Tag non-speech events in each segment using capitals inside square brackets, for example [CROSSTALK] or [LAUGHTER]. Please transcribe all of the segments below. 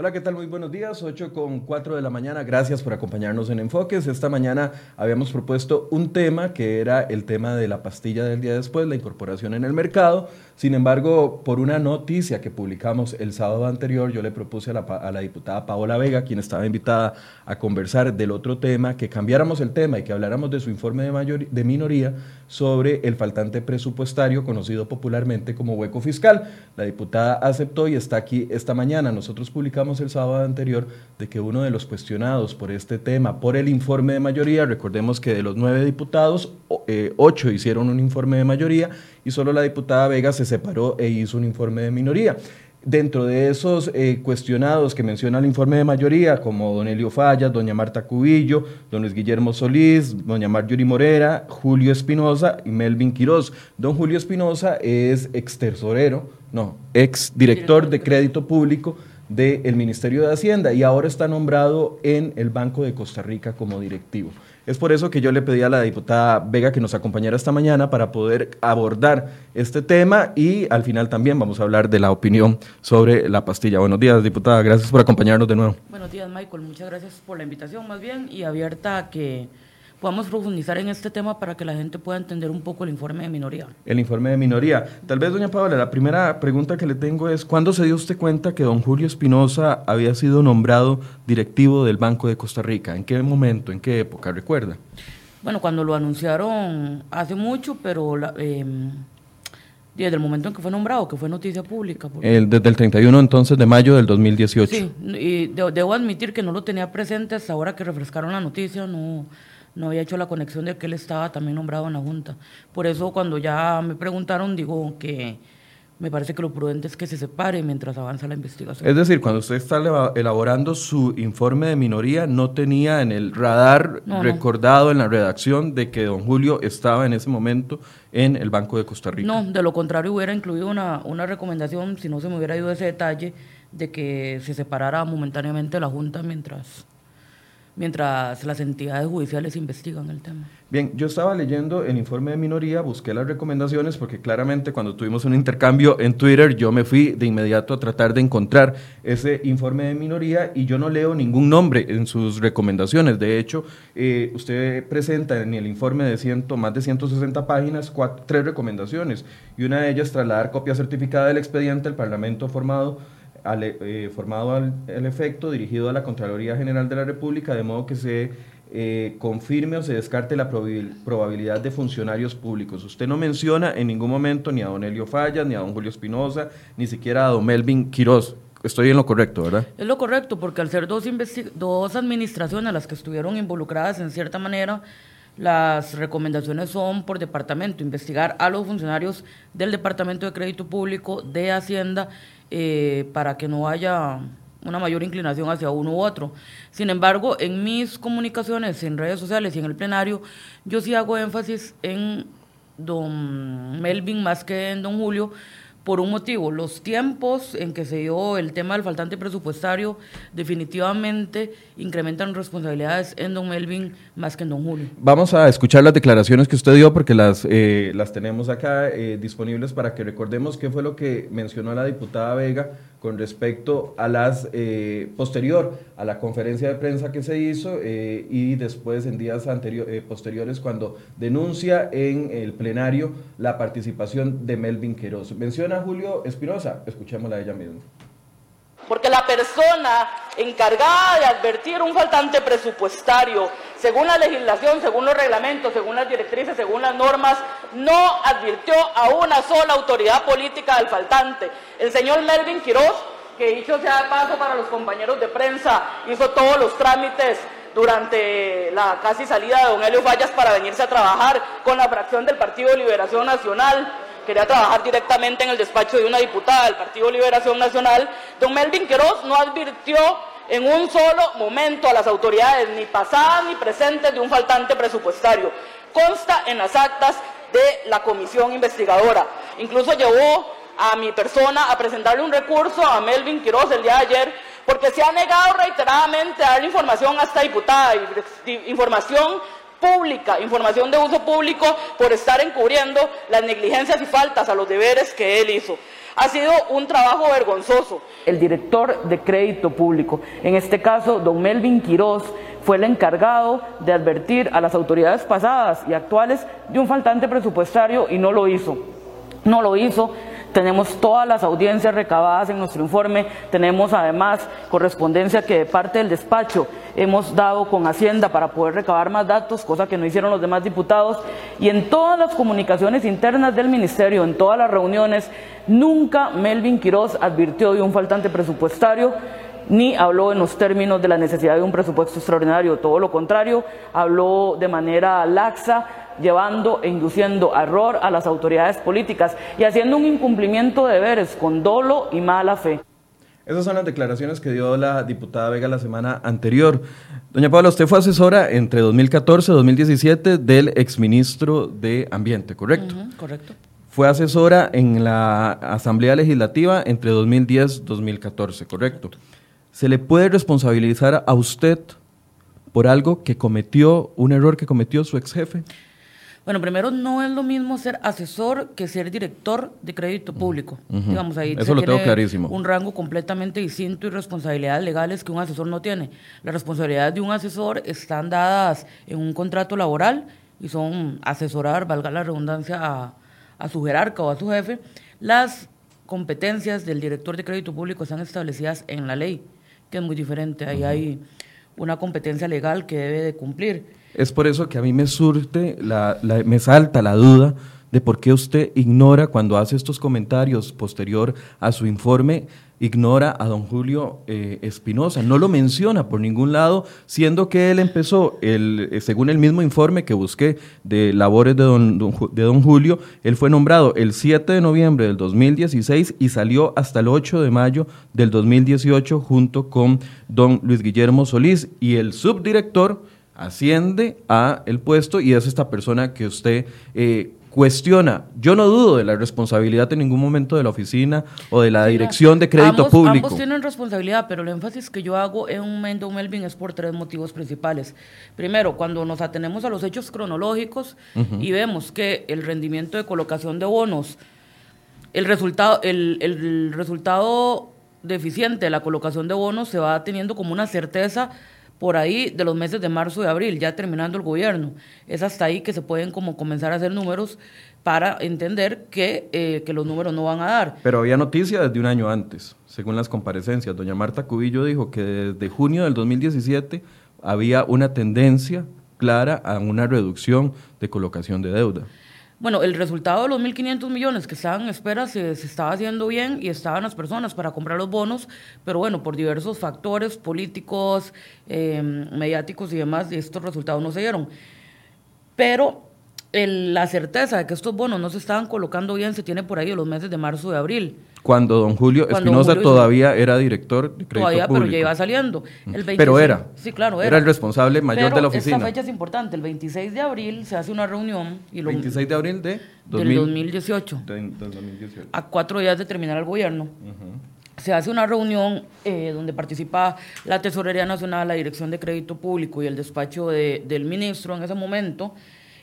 Hola, ¿qué tal? Muy buenos días, 8 con 4 de la mañana. Gracias por acompañarnos en Enfoques. Esta mañana habíamos propuesto un tema que era el tema de la pastilla del día después, la incorporación en el mercado. Sin embargo, por una noticia que publicamos el sábado anterior, yo le propuse a la, diputada Paola Vega, quien estaba invitada a conversar del otro tema, que cambiáramos el tema y que habláramos de su informe de minoría sobre el faltante presupuestario, conocido popularmente como hueco fiscal. La diputada aceptó y está aquí esta mañana. Nosotros publicamos el sábado anterior de que uno de los cuestionados por este tema, por el informe de mayoría, recordemos que de los nueve diputados, eh, ocho hicieron un informe de mayoría y solo la diputada Vega se separó e hizo un informe de minoría. Dentro de esos eh, cuestionados que menciona el informe de mayoría, como don Elio Fallas, doña Marta Cubillo, don Luis Guillermo Solís, doña Marjorie Morera, Julio Espinosa y Melvin Quiroz. Don Julio Espinosa es ex tesorero, no, ex director de crédito público del Ministerio de Hacienda y ahora está nombrado en el Banco de Costa Rica como directivo. Es por eso que yo le pedí a la diputada Vega que nos acompañara esta mañana para poder abordar este tema y al final también vamos a hablar de la opinión sobre la pastilla. Buenos días, diputada, gracias por acompañarnos de nuevo. Buenos días, Michael, muchas gracias por la invitación más bien y abierta a que podamos profundizar en este tema para que la gente pueda entender un poco el informe de minoría. El informe de minoría. Tal vez, doña Paola, la primera pregunta que le tengo es, ¿cuándo se dio usted cuenta que don Julio Espinosa había sido nombrado directivo del Banco de Costa Rica? ¿En qué momento, en qué época, recuerda? Bueno, cuando lo anunciaron hace mucho, pero eh, desde el momento en que fue nombrado, que fue noticia pública. El, desde el 31 entonces de mayo del 2018. Sí, y debo admitir que no lo tenía presente hasta ahora que refrescaron la noticia, no no había hecho la conexión de que él estaba también nombrado en la Junta. Por eso cuando ya me preguntaron, digo que me parece que lo prudente es que se separe mientras avanza la investigación. Es decir, cuando usted está elaborando su informe de minoría, no tenía en el radar recordado en la redacción de que don Julio estaba en ese momento en el Banco de Costa Rica. No, de lo contrario hubiera incluido una, una recomendación, si no se me hubiera ido ese detalle, de que se separara momentáneamente la Junta mientras mientras las entidades judiciales investigan el tema. Bien, yo estaba leyendo el informe de minoría, busqué las recomendaciones porque claramente cuando tuvimos un intercambio en Twitter yo me fui de inmediato a tratar de encontrar ese informe de minoría y yo no leo ningún nombre en sus recomendaciones. De hecho, eh, usted presenta en el informe de ciento, más de 160 páginas tres recomendaciones y una de ellas trasladar copia certificada del expediente al Parlamento formado eh, formado al, efecto dirigido a la Contraloría General de la República, de modo que se eh, confirme o se descarte la probabilidad de funcionarios públicos. Usted no menciona en ningún momento ni a don Elio Fallas, ni a don Julio Espinosa, ni siquiera a don Melvin Quiroz. Estoy en lo correcto, ¿verdad? Es lo correcto, porque al ser dos, dos administraciones las que estuvieron involucradas en cierta manera, las recomendaciones son por departamento, investigar a los funcionarios del Departamento de Crédito Público, de Hacienda eh, para que no haya una mayor inclinación hacia uno u otro. Sin embargo, en mis comunicaciones en redes sociales y en el plenario, yo sí hago énfasis en don Melvin más que en don Julio, por un motivo. Los tiempos en que se dio el tema del faltante presupuestario definitivamente incrementan responsabilidades en don Melvin más que en don Julio. Vamos a escuchar las declaraciones que usted dio porque las, eh, las tenemos acá eh, disponibles para que recordemos qué fue lo que mencionó la diputada Vega con respecto a las eh, posterior a la conferencia de prensa que se hizo eh, y después en días anterior, eh, posteriores cuando denuncia en el plenario la participación de Melvin Queroz. Menciona a Julio Espinosa, escuchémosla a ella misma. Porque la persona encargada de advertir un faltante presupuestario, según la legislación, según los reglamentos, según las directrices, según las normas, no advirtió a una sola autoridad política del faltante. El señor Melvin Quiroz, que dicho sea de paso para los compañeros de prensa, hizo todos los trámites durante la casi salida de don Helio Fallas para venirse a trabajar con la fracción del Partido de Liberación Nacional quería trabajar directamente en el despacho de una diputada del Partido Liberación Nacional, don Melvin Queroz no advirtió en un solo momento a las autoridades, ni pasadas ni presentes, de un faltante presupuestario. Consta en las actas de la comisión investigadora. Incluso llevó a mi persona a presentarle un recurso a Melvin Quiroz el día de ayer, porque se ha negado reiteradamente a dar información a esta diputada, información pública, información de uso público, por estar encubriendo las negligencias y faltas a los deberes que él hizo. Ha sido un trabajo vergonzoso. El director de crédito público, en este caso, don Melvin Quiroz, fue el encargado de advertir a las autoridades pasadas y actuales de un faltante presupuestario y no lo hizo. No lo hizo. Tenemos todas las audiencias recabadas en nuestro informe, tenemos además correspondencia que de parte del despacho hemos dado con Hacienda para poder recabar más datos, cosa que no hicieron los demás diputados, y en todas las comunicaciones internas del Ministerio, en todas las reuniones, nunca Melvin Quiroz advirtió de un faltante presupuestario, ni habló en los términos de la necesidad de un presupuesto extraordinario, todo lo contrario, habló de manera laxa, llevando e induciendo error a las autoridades políticas y haciendo un incumplimiento de deberes con dolo y mala fe. Esas son las declaraciones que dio la diputada Vega la semana anterior. Doña Paula, usted fue asesora entre 2014 y 2017 del exministro de Ambiente, ¿correcto? correcto. Fue asesora en la Asamblea Legislativa entre 2010 y 2014, ¿correcto? ¿Se le puede responsabilizar a usted por algo que cometió, un error que cometió su ex jefe? Bueno, primero no es lo mismo ser asesor que ser director de crédito público. Digamos, ahí Eso lo tengo clarísimo. Un rango completamente distinto y responsabilidades legales que un asesor no tiene. Las responsabilidades de un asesor están dadas en un contrato laboral y son asesorar, valga la redundancia, a, a su jerarca o a su jefe. Las competencias del director de crédito público están establecidas en la ley, que es muy diferente. Ahí hay una competencia legal que debe de cumplir. Es por eso que a mí me surte, la, me salta la duda de por qué usted ignora cuando hace estos comentarios posterior a su informe, ignora a don Julio eh, Espinosa, no lo menciona por ningún lado, siendo que él empezó, el, eh, según el mismo informe que busqué de labores de don, de don Julio, él fue nombrado el 7 de noviembre del 2016 y salió hasta el 8 de mayo del 2018 junto con don Luis Guillermo Solís. Y el subdirector asciende a el puesto y es esta persona que usted eh, cuestiona. Yo no dudo de la responsabilidad en ningún momento de la oficina o de la dirección de crédito público. Ambos tienen responsabilidad, pero el énfasis que yo hago en un momento Melvin es por tres motivos principales. Primero, cuando nos atenemos a los hechos cronológicos y vemos que el rendimiento de colocación de bonos, el resultado, el, el resultado deficiente de la colocación de bonos se va teniendo como una certeza por ahí de los meses de marzo y abril, ya terminando el gobierno. Es hasta ahí que se pueden como comenzar a hacer números para entender que, eh, que los números no van a dar. Pero había noticia desde un año antes, según las comparecencias. Doña Marta Cubillo dijo que desde junio del 2017 había una tendencia clara a una reducción de colocación de deuda. Bueno, el resultado de los 1.500 millones que estaban en espera se, estaba haciendo bien y estaban las personas para comprar los bonos, pero bueno, por diversos factores políticos, em, mediáticos y demás, estos resultados no se dieron. Pero la certeza de que estos bonos no se estaban colocando bien se tiene por ahí en los meses de marzo y abril. Cuando don Julio Espinosa todavía era director de crédito Todavía, pero ya iba saliendo. pero era. Sí, claro, era. Era el responsable mayor de la oficina. Esta fecha es importante. El 26 de abril se hace una reunión. Y 26 de abril de del 2018. A cuatro días de terminar el gobierno. Se hace una reunión eh, donde participa la Tesorería Nacional, la Dirección de Crédito Público y el despacho del ministro en ese momento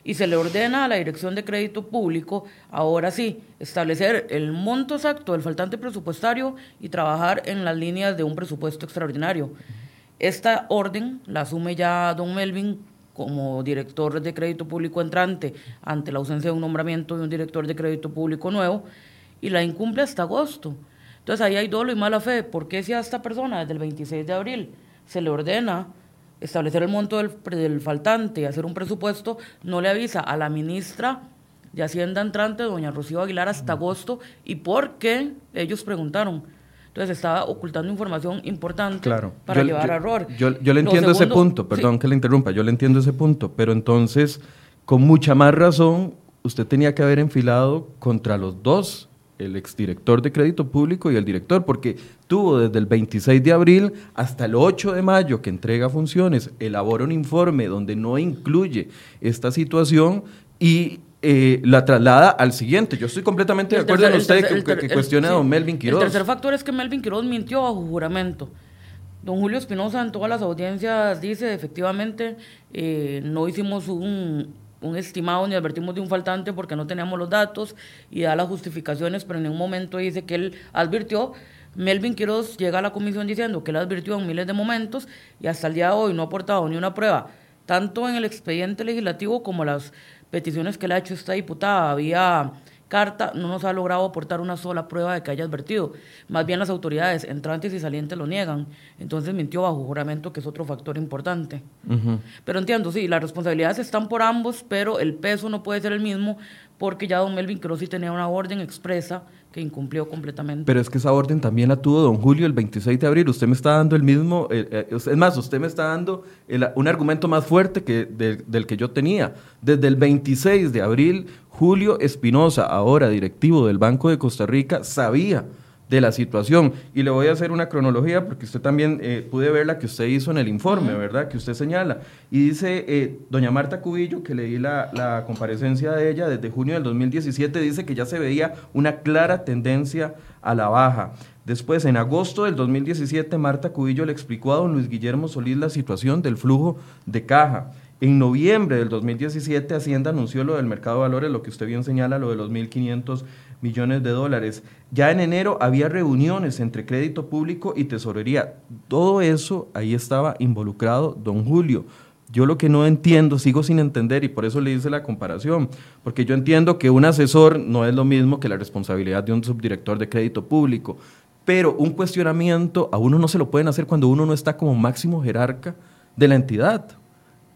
y se le ordena a la Dirección de Crédito Público, ahora sí, establecer el monto exacto del faltante presupuestario y trabajar en las líneas de un presupuesto extraordinario. Esta orden la asume ya don Melvin como director de crédito público entrante ante la ausencia de un nombramiento de un director de crédito público nuevo y la incumple hasta agosto. Entonces ahí hay dolo y mala fe. ¿Por qué si a esta persona desde el 26 de abril se le ordena establecer el monto del, faltante y hacer un presupuesto, no le avisa a la ministra de Hacienda entrante, doña Rocío Aguilar, hasta agosto, y por qué ellos preguntaron. Entonces estaba ocultando información importante para llevar a error. Yo, le entiendo ese punto, perdón que le interrumpa, yo le entiendo ese punto, pero entonces, con mucha más razón, usted tenía que haber enfilado contra los dos el exdirector de crédito público y el director, porque tuvo desde el 26 de abril hasta el 8 de mayo que entrega funciones, elabora un informe donde no incluye esta situación y eh, la traslada al siguiente. Yo estoy completamente de acuerdo con usted que, cuestione a don Melvin Quiroz. El tercer factor es que Melvin Quiroz mintió bajo juramento. Don Julio Espinosa en todas las audiencias dice, efectivamente, eh, no hicimos un, un estimado ni advertimos de un faltante porque no teníamos los datos y da las justificaciones, pero en ningún momento dice que él advirtió. Melvin Quiroz llega a la comisión diciendo que él advirtió en miles de momentos y hasta el día de hoy no ha aportado ni una prueba, tanto en el expediente legislativo como las peticiones que le ha hecho esta diputada. Había carta no nos ha logrado aportar una sola prueba de que haya advertido. Más bien las autoridades entrantes y salientes lo niegan. Entonces mintió bajo juramento, que es otro factor importante. Pero entiendo, sí, las responsabilidades están por ambos, pero el peso no puede ser el mismo porque ya don Melvin Cruz sí tenía una orden expresa que incumplió completamente. Pero es que esa orden también la tuvo don Julio el 26 de abril. Usted me está dando el mismo, eh, es más, usted me está dando un argumento más fuerte que del que yo tenía. Desde el 26 de abril, Julio Espinosa, ahora directivo del Banco de Costa Rica, sabía de la situación. Y le voy a hacer una cronología porque usted también eh, pude ver la que usted hizo en el informe, ¿verdad? Que usted señala. Y dice, eh, doña Marta Cubillo, que leí la, la comparecencia de ella desde junio del 2017, dice que ya se veía una clara tendencia a la baja. Después, en agosto del 2017, Marta Cubillo le explicó a don Luis Guillermo Solís la situación del flujo de caja. En noviembre del 2017, Hacienda anunció lo del mercado de valores, lo que usted bien señala, lo de los 1.500 millones de dólares. Ya en enero había reuniones entre crédito público y tesorería. Todo eso ahí estaba involucrado don Julio. Yo lo que no entiendo, sigo sin entender y por eso le hice la comparación, porque yo entiendo que un asesor no es lo mismo que la responsabilidad de un subdirector de crédito público, pero un cuestionamiento a uno no se lo pueden hacer cuando uno no está como máximo jerarca de la entidad.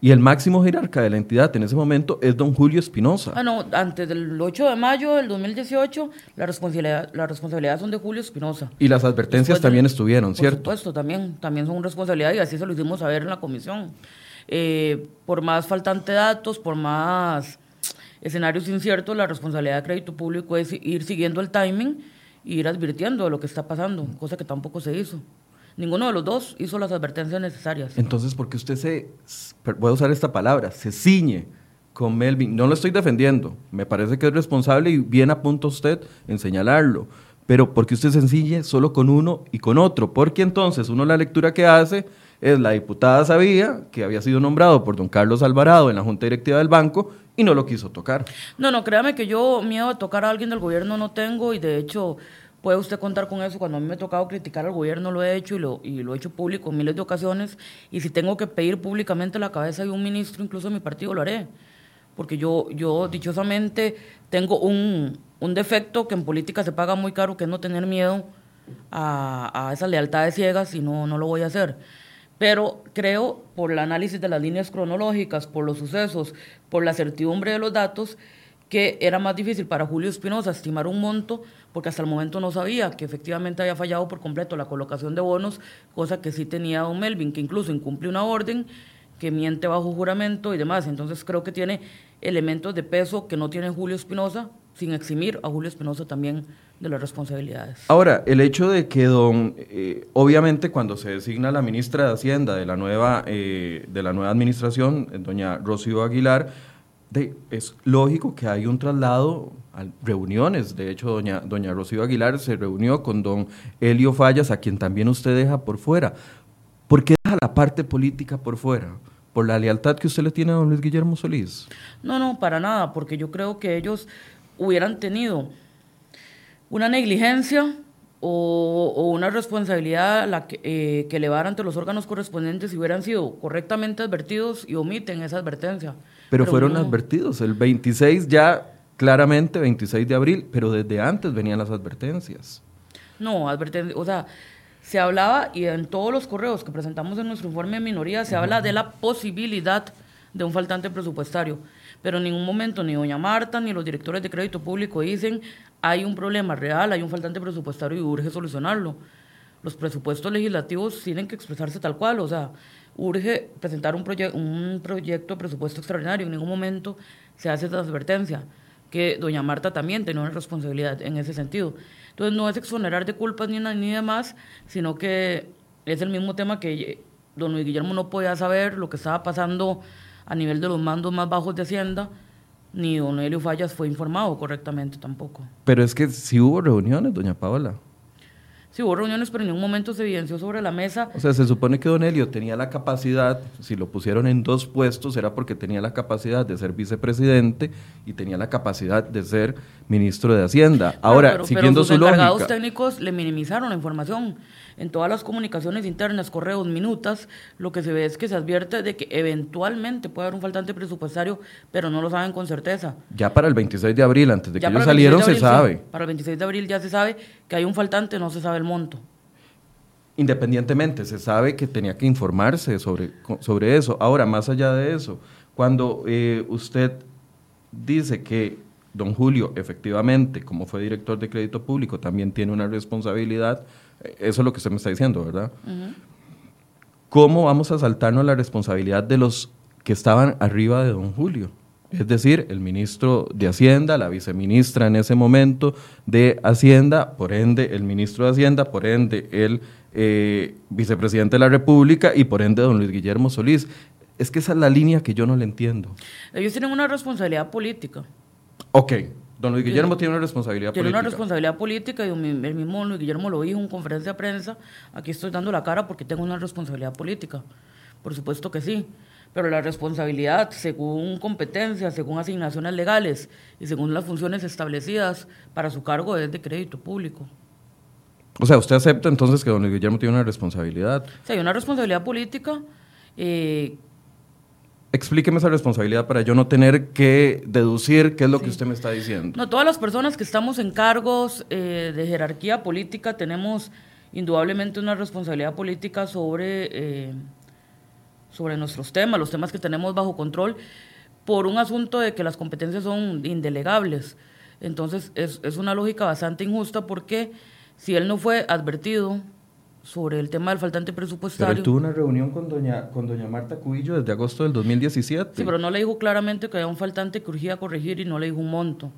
Y el máximo jerarca de la entidad en ese momento es don Julio Espinosa. Ah, no, antes del 8 de mayo del 2018, la responsabilidad, la responsabilidad son de Julio Espinosa. Y las advertencias también estuvieron, ¿cierto? Por supuesto, también, también son responsabilidad y así se lo hicimos saber en la comisión. Eh, por más faltante datos, por más escenarios inciertos, la responsabilidad de crédito público es ir siguiendo el timing e ir advirtiendo de lo que está pasando, cosa que tampoco se hizo. Ninguno de los dos hizo las advertencias necesarias. Entonces, ¿por qué usted se, voy a usar esta palabra, se ciñe con Melvin? No lo estoy defendiendo, me parece que es responsable y bien apunta usted en señalarlo, pero ¿por qué usted se ciñe solo con uno y con otro? Porque entonces uno la lectura que hace es la diputada sabía que había sido nombrado por don Carlos Alvarado en la Junta Directiva del Banco y no lo quiso tocar. No, no, créame que yo miedo a tocar a alguien del gobierno no tengo y de hecho puede usted contar con eso. Cuando a mí me ha tocado criticar al gobierno, lo he hecho y lo, he hecho público en miles de ocasiones. Y si tengo que pedir públicamente la cabeza de un ministro, incluso de mi partido, lo haré. Porque yo, yo dichosamente, tengo un, un defecto que en política se paga muy caro, que es no tener miedo a, a esas lealtades ciegas y no, no lo voy a hacer. Pero creo, por el análisis de las líneas cronológicas, por los sucesos, por la certidumbre de los datos, que era más difícil para Julio Espinosa estimar un monto, porque hasta el momento no sabía que efectivamente había fallado por completo la colocación de bonos, cosa que sí tenía don Melvin, que incluso incumple una orden, que miente bajo juramento y demás. Entonces creo que tiene elementos de peso que no tiene Julio Espinosa, sin eximir a Julio Espinosa también de las responsabilidades. Ahora, el hecho de que don, eh, obviamente cuando se designa la ministra de Hacienda de la nueva, eh, de la nueva administración, doña Rocío Aguilar, es lógico que hay un traslado a reuniones. De hecho, doña, doña Rocío Aguilar se reunió con don Helio Fallas, a quien también usted deja por fuera. ¿Por qué deja la parte política por fuera? ¿Por la lealtad que usted le tiene a don Luis Guillermo Solís? No, no, para nada, porque yo creo que ellos hubieran tenido una negligencia o, una responsabilidad que, eh, que elevar ante los órganos correspondientes si hubieran sido correctamente advertidos y omiten esa advertencia. Pero, fueron advertidos. El 26 ya, claramente, 26 de abril, pero desde antes venían las advertencias. No, advertencias, o sea, se hablaba, y en todos los correos que presentamos en nuestro informe de minoría, se habla de la posibilidad de un faltante presupuestario. Pero en ningún momento ni doña Marta ni los directores de crédito público dicen hay un problema real, hay un faltante presupuestario y urge solucionarlo. Los presupuestos legislativos tienen que expresarse tal cual, o sea, urge presentar un, un proyecto de presupuesto extraordinario. En ningún momento se hace esa advertencia, que doña Marta también tiene una responsabilidad en ese sentido. Entonces no es exonerar de culpas ni, ni demás, sino que es el mismo tema que don Luis Guillermo no podía saber lo que estaba pasando a nivel de los mandos más bajos de Hacienda, ni don Helio Fallas fue informado correctamente tampoco. Pero es que si hubo reuniones, doña Paola. Sí, hubo reuniones, pero en un momento se evidenció sobre la mesa. O sea, se supone que Don Elio tenía la capacidad, si lo pusieron en dos puestos, era porque tenía la capacidad de ser vicepresidente y tenía la capacidad de ser ministro de Hacienda. Ahora, siguiendo su lógica. Los técnicos le minimizaron la información. En todas las comunicaciones internas, correos, minutas, lo que se ve es que se advierte de que eventualmente puede haber un faltante presupuestario, pero no lo saben con certeza. Ya para el 26 de abril, antes de que ellos salieron, se sabe. para el 26 de abril ya se sabe que hay un faltante, no se sabe el monto. Independientemente, se sabe que tenía que informarse sobre, sobre eso. Ahora, más allá de eso, cuando eh, usted dice que don Julio, efectivamente, como fue director de crédito público, también tiene una responsabilidad, eso es lo que usted me está diciendo, ¿verdad? ¿Cómo vamos a saltarnos la responsabilidad de los que estaban arriba de don Julio? Es decir, el ministro de Hacienda, la viceministra en ese momento de Hacienda, por ende el ministro de Hacienda, por ende el eh, vicepresidente de la República y por ende don Luis Guillermo Solís. Es que esa es la línea que yo no le entiendo. Ellos tienen una responsabilidad política. Ok, Don Luis Guillermo tiene una responsabilidad política. Tiene una responsabilidad política y el mismo Luis Guillermo lo dijo en conferencia de prensa. Aquí estoy dando la cara porque tengo una responsabilidad política. Por supuesto que sí. Pero la responsabilidad, según competencias, según asignaciones legales y según las funciones establecidas para su cargo, es de crédito público. O sea, ¿usted acepta entonces que don Luis Guillermo tiene una responsabilidad? Sí, hay una responsabilidad política. Eh, explíqueme esa responsabilidad para yo no tener que deducir qué es lo que usted me está diciendo. No, todas las personas que estamos en cargos eh, de jerarquía política tenemos indudablemente una responsabilidad política sobre, eh, sobre nuestros temas, los temas que tenemos bajo control, por un asunto de que las competencias son indelegables. Entonces es, es una lógica bastante injusta porque si él no fue advertido sobre el tema del faltante presupuestario. Pero él tuvo una reunión con doña, con doña Marta Cubillo desde agosto del 2017. Sí, pero no le dijo claramente que había un faltante que urgía corregir y no le dijo un monto.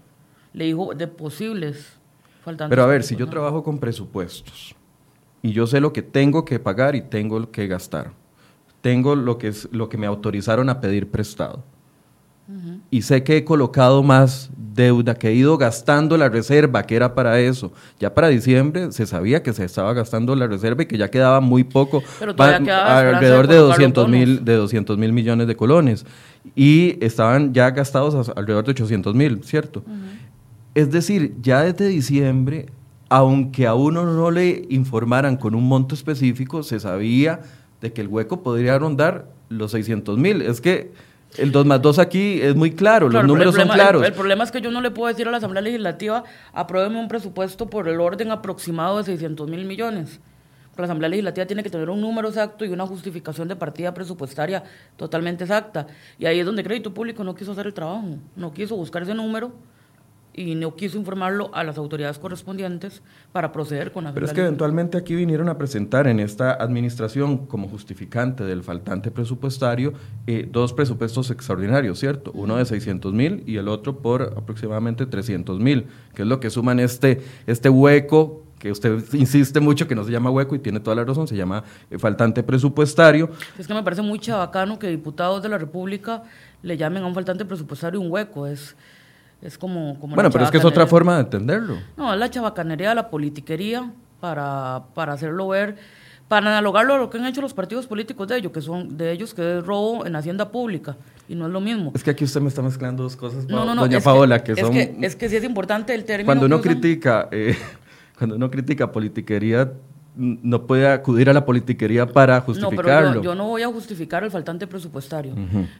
Le dijo de posibles faltantes. Pero a ver, si yo trabajo con presupuestos y yo sé lo que tengo que pagar y tengo que gastar, tengo lo que, es, lo que me autorizaron a pedir prestado, y sé que he colocado más deuda, que he ido gastando la reserva que era para eso. Ya para diciembre se sabía que se estaba gastando la reserva y que ya quedaba muy poco, alrededor de 200 mil de 200 mil millones de colones. Y estaban ya gastados alrededor de 800 mil, ¿cierto? Es decir, ya desde diciembre, aunque a uno no le informaran con un monto específico, se sabía de que el hueco podría rondar los 600 mil. Es que el 2 más 2 aquí es muy claro, los números son claros. El, problema es que yo no le puedo decir a la Asamblea Legislativa, apruébeme un presupuesto por el orden aproximado de 600 mil millones. la Asamblea Legislativa tiene que tener un número exacto y una justificación de partida presupuestaria totalmente exacta. Y ahí es donde Crédito Público no quiso hacer el trabajo, no quiso buscar ese número y no quiso informarlo a las autoridades correspondientes para proceder con la Pero es que eventualmente aquí vinieron a presentar en esta administración como justificante del faltante presupuestario eh, dos presupuestos extraordinarios, ¿cierto? Uno de 600 mil y el otro por aproximadamente 300 mil, que es lo que suman este, este hueco que usted insiste mucho que no se llama hueco y tiene toda la razón, se llama eh, faltante presupuestario. Es que me parece muy chabacano que diputados de la República le llamen a un faltante presupuestario un hueco, es es como... bueno, pero es que es otra forma de entenderlo. No, es la chabacanería, la politiquería, para, para hacerlo ver, para analogarlo a lo que han hecho los partidos políticos de ellos, que son de ellos, que es robo en hacienda pública, y no es lo mismo. Es que aquí usted me está mezclando dos cosas, no, no, no, doña Paola, que, son... Es que, es que sí es importante el término... Cuando uno critica... Eh, [LAUGHS] cuando uno critica politiquería, no puede acudir a la politiquería para justificarlo. No, pero yo, no voy a justificar el faltante presupuestario,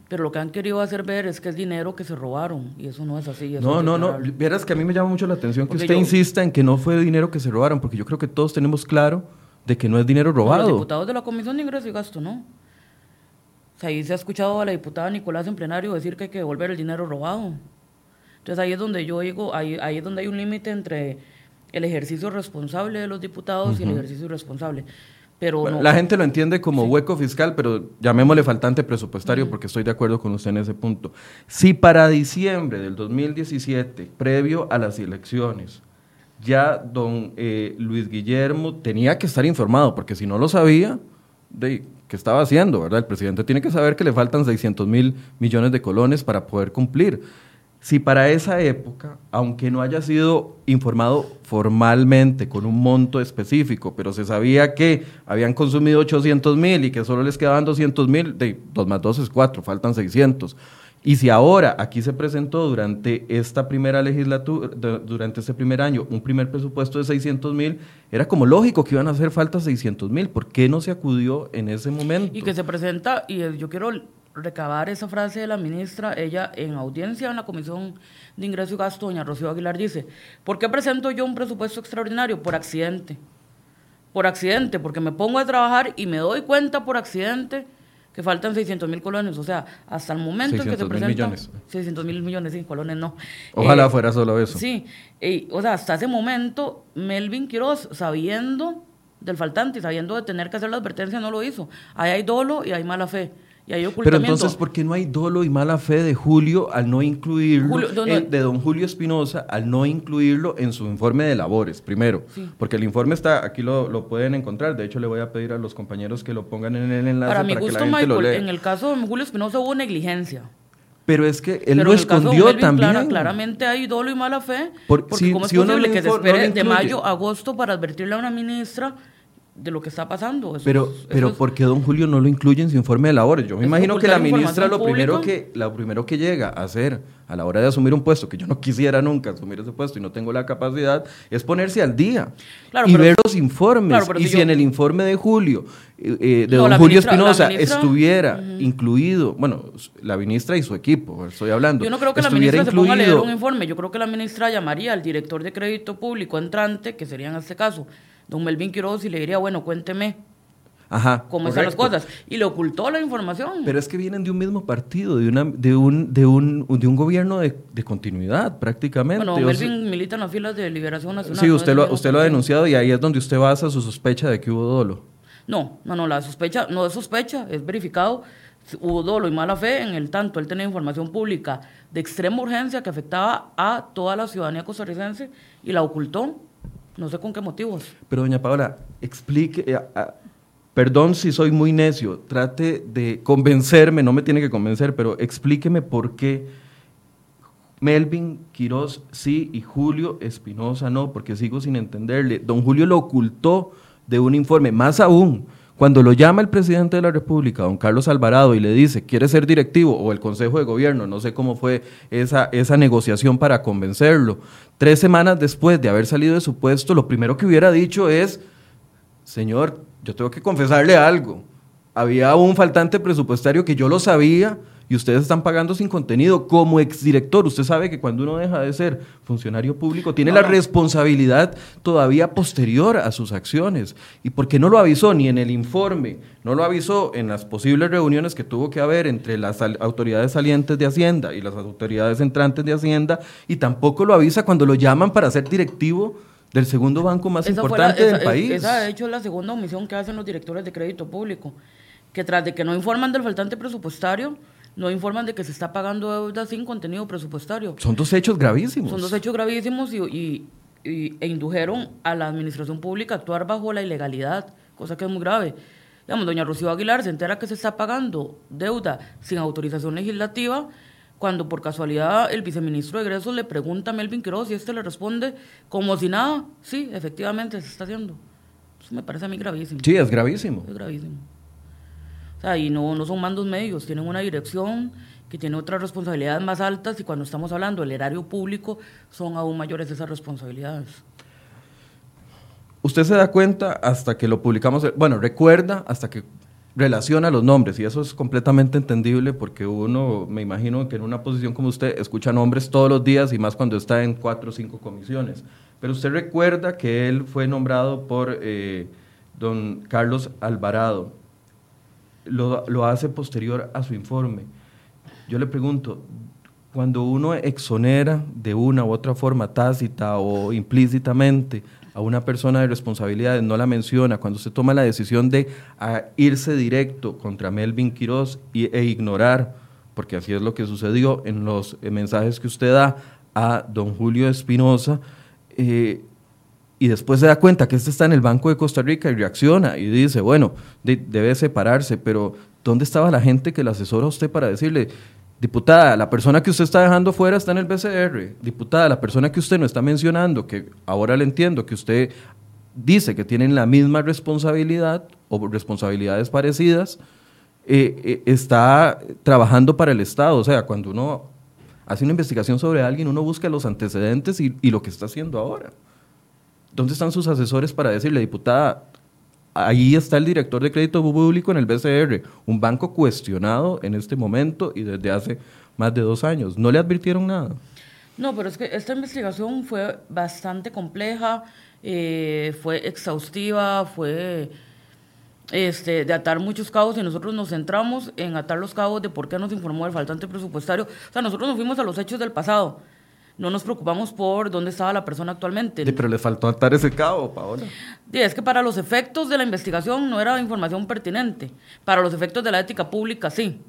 pero lo que han querido hacer ver es que es dinero que se robaron y eso no es así. no, no, no, vieras que a mí me llama mucho la atención que usted insista en que no fue dinero que se robaron, porque yo creo que todos tenemos claro de que no es dinero robado. los diputados de la Comisión de Ingreso y Gasto, ¿no? O sea, ahí se ha escuchado a la diputada Nicolás en plenario decir que hay que devolver el dinero robado. Entonces ahí es donde yo digo, ahí, ahí es donde hay un límite entre el ejercicio responsable de los diputados y el ejercicio irresponsable. Pero La gente lo entiende como hueco fiscal, pero llamémosle faltante presupuestario porque estoy de acuerdo con usted en ese punto. Si para diciembre del 2017, previo a las elecciones, ya don eh, Luis Guillermo tenía que estar informado, porque si no lo sabía, de, ¿qué estaba haciendo? ¿verdad? El presidente tiene que saber que le faltan 600 mil millones de colones para poder cumplir si para esa época, aunque no haya sido informado formalmente con un monto específico, pero se sabía que habían consumido 800 mil y que solo les quedaban 200 mil, de 2 más 2 es 4, faltan 600. Y si ahora aquí se presentó durante esta primera legislatura, durante este primer año, un primer presupuesto de 600 mil, era como lógico que iban a hacer falta 600 mil. ¿Por qué no se acudió en ese momento? Y que se presenta, y yo quiero recabar esa frase de la ministra, ella en audiencia en la Comisión de Ingreso y Gasto, doña Rocío Aguilar, dice, ¿por qué presento yo un presupuesto extraordinario? Por accidente. Por accidente, porque me pongo a trabajar y me doy cuenta por accidente que faltan 600 mil colones. O sea, hasta el momento en que se presenta... millones. 600 mil millones, sí, colones no. Ojalá eh, fuera solo eso. Sí, o sea, hasta ese momento, Melvin Quiroz, sabiendo del faltante y sabiendo de tener que hacer la advertencia, no lo hizo. Ahí hay dolo y hay mala fe. Pero entonces, ¿por qué no hay dolo y mala fe de Julio al no incluirlo, de don Julio Espinosa, al no incluirlo en su informe de labores, primero? Porque el informe está, aquí lo, pueden encontrar, de hecho le voy a pedir a los compañeros que lo pongan en el enlace para, mi gusto, que la gente lo lea. en el caso de Julio Espinosa hubo negligencia. Pero es que él lo escondió también. claramente hay dolo y mala fe. porque ¿cómo es posible que se espere de mayo a agosto para advertirle a una ministra de lo que está pasando. pero, pero ¿por qué don Julio no lo incluye en su informe de labores? Yo me imagino que la ministra lo primero que, lo primero que llega a hacer a la hora de asumir un puesto, que yo no quisiera nunca asumir ese puesto y no tengo la capacidad, es ponerse al día y ver los informes. y si, en el informe de Julio, eh, eh, de don Julio Espinosa, estuviera incluido, bueno, la ministra y su equipo, estoy hablando. Yo no creo que la ministra se ponga a leer un informe, yo creo que la ministra llamaría al director de crédito público entrante, que sería en este caso don Melvin Quiroz y le diría, bueno, cuénteme Ajá, cómo están las cosas. Y le ocultó la información. Pero es que vienen de un mismo partido, de, una, de, un, de, un, de un gobierno de, continuidad prácticamente. Bueno, Melvin milita en las filas de Liberación Nacional. Sí, usted, lo, usted lo ha denunciado y ahí es donde usted basa su sospecha de que hubo dolo. No, no, no, la sospecha no es sospecha, es verificado. Hubo dolo y mala fe en el tanto. Él tenía información pública de extrema urgencia que afectaba a toda la ciudadanía costarricense y la ocultó. No sé con qué motivos. Pero doña Paola, explique, eh, perdón si soy muy necio, trate de convencerme, no me tiene que convencer, pero explíqueme por qué Melvin Quiroz sí y Julio Espinosa no, porque sigo sin entenderle. Don Julio lo ocultó de un informe, más aún, cuando lo llama el presidente de la República, don Carlos Alvarado, y le dice, ¿quiere ser directivo? O el Consejo de Gobierno, no sé cómo fue esa, esa negociación para convencerlo. Tres semanas después de haber salido de su puesto, lo primero que hubiera dicho es, señor, yo tengo que confesarle algo. Había un faltante presupuestario que yo lo sabía, y ustedes están pagando sin contenido. Como exdirector, usted sabe que cuando uno deja de ser funcionario público, tiene la responsabilidad todavía posterior a sus acciones. ¿Y por qué no lo avisó ni en el informe? No lo avisó en las posibles reuniones que tuvo que haber entre las autoridades salientes de Hacienda y las autoridades entrantes de Hacienda, y tampoco lo avisa cuando lo llaman para ser directivo del segundo banco más importante del país. Esa, de hecho, es la segunda omisión que hacen los directores de crédito público, que tras de que no informan del faltante presupuestario, no informan de que se está pagando deuda sin contenido presupuestario. Son dos hechos gravísimos. Son dos hechos gravísimos y, e indujeron a la administración pública a actuar bajo la ilegalidad, cosa que es muy grave. Digamos, doña Rocío Aguilar se entera que se está pagando deuda sin autorización legislativa, cuando por casualidad el viceministro de egresos le pregunta a Melvin Quiroz y este le responde como si nada, sí, efectivamente se está haciendo. Eso me parece a mí gravísimo. Sí, es gravísimo. Es gravísimo y no, no son mandos medios, tienen una dirección que tiene otras responsabilidades más altas y cuando estamos hablando del erario público son aún mayores esas responsabilidades. Usted se da cuenta hasta que lo publicamos, bueno, recuerda hasta que relaciona los nombres y eso es completamente entendible porque uno, me imagino que en una posición como usted escucha nombres todos los días y más cuando está en cuatro o cinco comisiones. Pero usted recuerda que él fue nombrado por eh, don Carlos Alvarado lo, hace posterior a su informe. Yo le pregunto, cuando uno exonera de una u otra forma tácita o implícitamente a una persona de responsabilidades, no la menciona, cuando se toma la decisión de irse directo contra Melvin Quiroz e ignorar, porque así es lo que sucedió en los mensajes que usted da a don Julio Espinosa, eh, y después se da cuenta que este está en el Banco de Costa Rica y reacciona y dice, bueno, debe separarse, pero ¿dónde estaba la gente que le asesora a usted para decirle, Diputada, la persona que usted está dejando fuera está en el BCR. Diputada, la persona que usted no está mencionando, que ahora le entiendo que usted dice que tienen la misma responsabilidad o responsabilidades parecidas, eh, eh, está trabajando para el Estado. O sea, cuando uno hace una investigación sobre alguien, uno busca los antecedentes y, y lo que está haciendo ahora. ¿Dónde están sus asesores para decirle, diputada, ahí está el director de crédito público en el BCR, un banco cuestionado en este momento y desde hace más de dos años. ¿No le advirtieron nada? No, pero es que esta investigación fue bastante compleja, eh, fue exhaustiva, fue este, de atar muchos cabos y nosotros nos centramos en atar los cabos de por qué nos informó el faltante presupuestario. O sea, nosotros nos fuimos a los hechos del pasado no nos preocupamos por dónde estaba la persona actualmente. Sí, pero le faltó atar ese cabo, Paola. Sí, es que para los efectos de la investigación no era información pertinente. Para los efectos de la ética pública, sí.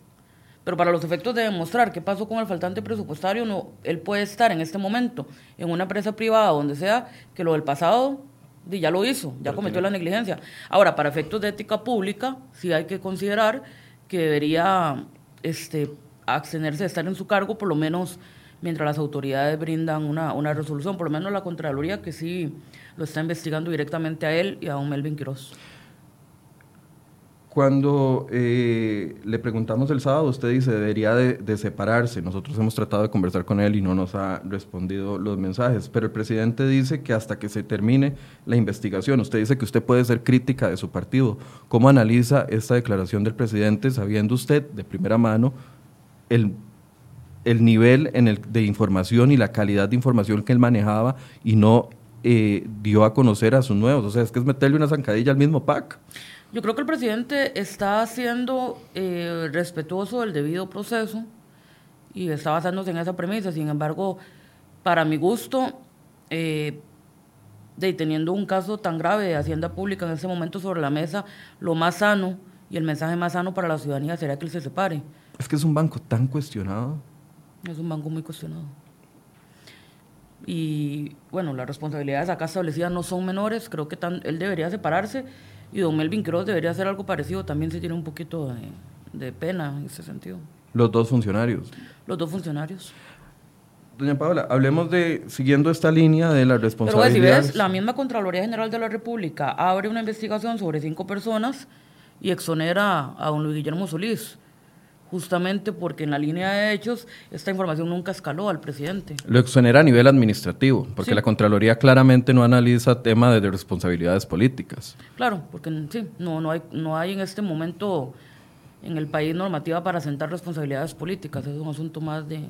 Pero para los efectos de demostrar qué pasó con el faltante presupuestario, no, él puede estar en este momento en una empresa privada, donde sea, que lo del pasado ya lo hizo, ya cometió la negligencia. Ahora, para efectos de ética pública, sí hay que considerar que debería este, abstenerse de estar en su cargo por lo menos mientras las autoridades brindan una, una resolución, por lo menos la Contraloría que sí lo está investigando directamente a él y a un Melvin Quiroz. Cuando eh, le preguntamos el sábado, usted dice debería de, separarse. Nosotros hemos tratado de conversar con él y no nos ha respondido los mensajes. Pero el presidente dice que hasta que se termine la investigación, usted dice que usted puede ser crítica de su partido. ¿Cómo analiza esta declaración del presidente sabiendo usted de primera mano el el nivel en el, de información y la calidad de información que él manejaba y no eh, dio a conocer a sus nuevos. O sea, es que es meterle una zancadilla al mismo PAC. Yo creo que el presidente está siendo eh, respetuoso del debido proceso y está basándose en esa premisa. Sin embargo, para mi gusto, eh, de teniendo un caso tan grave de Hacienda Pública en ese momento sobre la mesa, lo más sano y el mensaje más sano para la ciudadanía sería que él se separe. Es que es un banco tan cuestionado. Es un banco muy cuestionado. Y bueno, las responsabilidades acá establecidas no son menores, creo que él debería separarse y don Melvin Cross debería hacer algo parecido, también se tiene un poquito de, pena en ese sentido. Los dos funcionarios. Los dos funcionarios. Doña Paola, hablemos de, siguiendo esta línea de la responsabilidad. Pero si ves, la misma Contraloría General de la República abre una investigación sobre cinco personas y exonera a don Luis Guillermo Solís justamente porque en la línea de hechos esta información nunca escaló al presidente. Lo exonera a nivel administrativo, porque la Contraloría claramente no analiza temas de responsabilidades políticas. Claro, porque sí, no, no, hay, no hay en este momento en el país normativa para sentar responsabilidades políticas, es un asunto más de...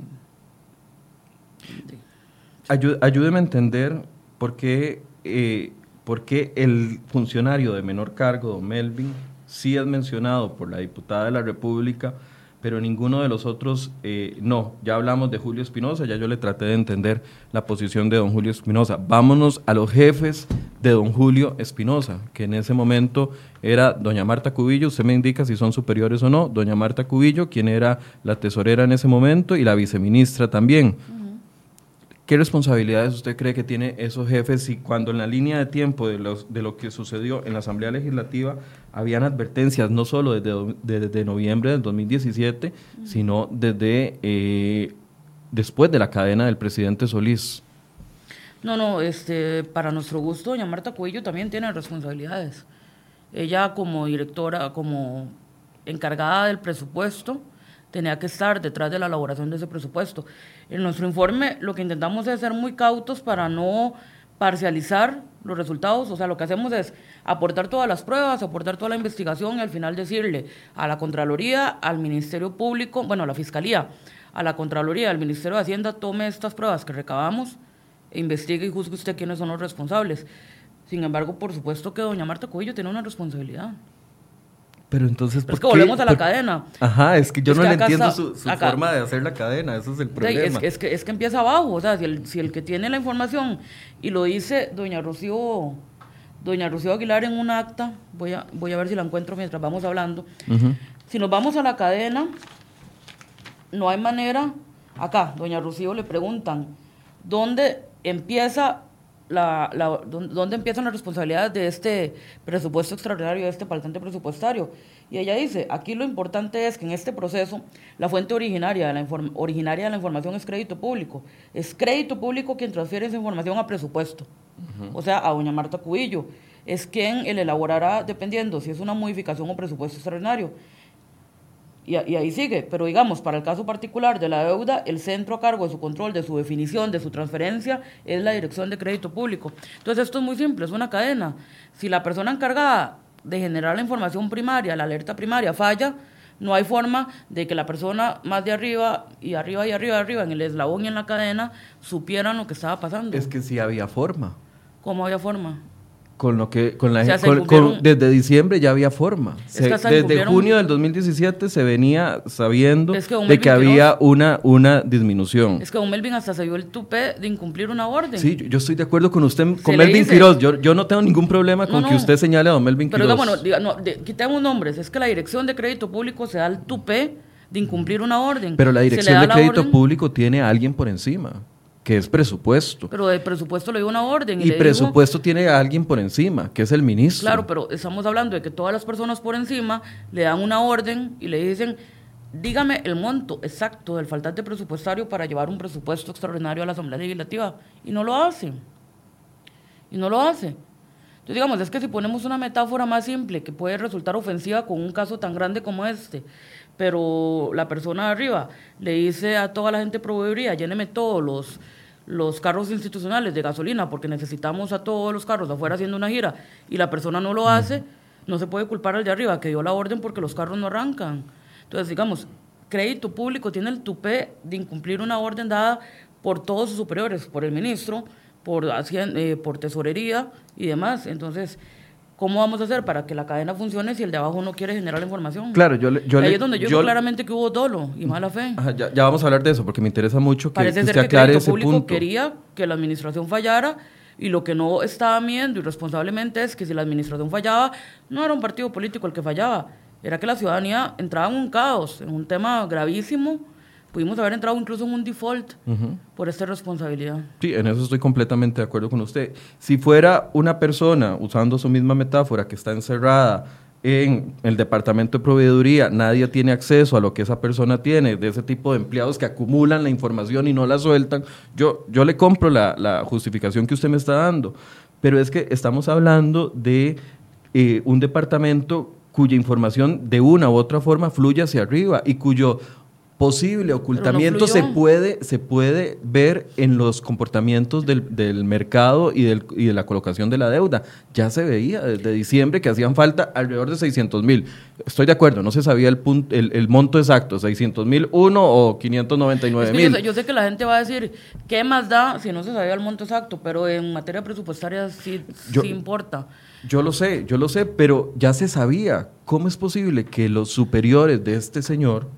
ayúdeme a entender por qué, eh, por qué el funcionario de menor cargo, don Melvin, sí es mencionado por la diputada de la República, pero ninguno de los otros eh, no. Ya hablamos de Julio Espinosa, ya yo le traté de entender la posición de don Julio Espinosa. Vámonos a los jefes de don Julio Espinosa, que en ese momento era doña Marta Cubillo, usted me indica si son superiores o no, doña Marta Cubillo, quien era la tesorera en ese momento, y la viceministra también. ¿Qué responsabilidades usted cree que tiene esos jefes si cuando en la línea de tiempo de, los, de lo que sucedió en la Asamblea Legislativa habían advertencias no solo desde, desde noviembre del 2017, sino desde eh, después de la cadena del presidente Solís? No, no, este, para nuestro gusto, doña Marta Cuello también tiene responsabilidades. Ella como directora, como encargada del presupuesto, tenía que estar detrás de la elaboración de ese presupuesto. En nuestro informe lo que intentamos es ser muy cautos para no parcializar los resultados, o sea, lo que hacemos es aportar todas las pruebas, aportar toda la investigación y al final decirle a la Contraloría, al Ministerio Público, bueno, a la Fiscalía, a la Contraloría, al Ministerio de Hacienda, tome estas pruebas que recabamos e investigue y juzgue usted quiénes son los responsables. Sin embargo, por supuesto que doña Marta Cuello tiene una responsabilidad. Pero entonces, ¿por es que volvemos a la cadena. Ajá, es que yo no le entiendo su, forma de hacer la cadena, eso es el problema. Es, que, es que empieza abajo, o sea, si el, si el que tiene la información, y lo dice doña Rocío, doña Rocío Aguilar en un acta, voy a, voy a ver si la encuentro mientras vamos hablando, si nos vamos a la cadena, no hay manera, acá, doña Rocío le preguntan, ¿dónde empieza la, la, dónde empiezan las responsabilidades de este presupuesto extraordinario, de este faltante presupuestario. Y ella dice, aquí lo importante es que en este proceso la fuente originaria de la, originaria de la información es crédito público. Es crédito público quien transfiere esa información a presupuesto, o sea, a doña Marta Cubillo. Es quien el elaborará dependiendo si es una modificación o presupuesto extraordinario. Y, ahí sigue, pero digamos, para el caso particular de la deuda, el centro a cargo de su control, de su definición, de su transferencia, es la Dirección de Crédito Público. Entonces esto es muy simple, es una cadena. Si la persona encargada de generar la información primaria, la alerta primaria, falla, no hay forma de que la persona más de arriba y arriba y arriba y arriba, en el eslabón y en la cadena, supieran lo que estaba pasando. Es que sí había forma. ¿Cómo había forma? Con lo que con la desde diciembre ya había forma. Desde junio del 2017 se venía sabiendo de que había una una disminución. Es que don Melvin hasta se dio el tupe de incumplir una orden. Sí yo, estoy de acuerdo con usted con Melvin Quiroz yo, yo no tengo ningún problema con que usted señale a don Melvin Quiroz pero bueno diga, quitemos nombres. Es que la dirección de crédito público se da el tupe de incumplir una orden. Pero la dirección de crédito público tiene a alguien por encima que es presupuesto. Pero de presupuesto le dio una orden. Y, presupuesto tiene a alguien por encima, que es el ministro. Claro, pero estamos hablando de que todas las personas por encima le dan una orden y le dicen, dígame el monto exacto del faltante presupuestario para llevar un presupuesto extraordinario a la Asamblea Legislativa. Y no lo hace. Y no lo hace. Entonces, digamos, es que si ponemos una metáfora más simple que puede resultar ofensiva con un caso tan grande como este, pero la persona de arriba le dice a toda la gente de proveeduría, lléneme todos los los carros institucionales de gasolina porque necesitamos a todos los carros afuera haciendo una gira y la persona no lo hace, no se puede culpar al de arriba que dio la orden porque los carros no arrancan. Entonces, digamos, crédito público tiene el tupé de incumplir una orden dada por todos sus superiores, por el ministro, por, eh, por tesorería y demás. Entonces, ¿Cómo vamos a hacer para que la cadena funcione si el de abajo no quiere generar la información? Claro, yo le, Ahí es donde yo, veo claramente que hubo dolo y mala fe. ya, vamos a hablar de eso porque me interesa mucho que, Parece usted ser que aclare ese público quería que la administración fallara y lo que no estaba viendo irresponsablemente es que si la administración fallaba, no era un partido político el que fallaba, era que la ciudadanía entraba en un caos, en un tema gravísimo pudimos haber entrado incluso en un default por esta responsabilidad. Sí, en eso estoy completamente de acuerdo con usted. Si fuera una persona, usando su misma metáfora, que está encerrada en el departamento de proveeduría, nadie tiene acceso a lo que esa persona tiene, de ese tipo de empleados que acumulan la información y no la sueltan, yo, yo le compro la, la justificación que usted me está dando, pero es que estamos hablando de eh, un departamento cuya información de una u otra forma fluye hacia arriba y cuyo posible ocultamiento se, puede, se puede ver en los comportamientos del, del mercado y, del, y, de la colocación de la deuda. Ya se veía desde diciembre que hacían falta alrededor de 600 mil. Estoy de acuerdo, no se sabía el, punto, el, el monto exacto, 600 mil uno o 599 mil. yo, sé, que la gente va a decir, ¿qué más da si no se sabía el monto exacto? Pero en materia presupuestaria sí, sí importa. Yo lo sé, yo lo sé, pero ya se sabía. ¿Cómo es posible que los superiores de este señor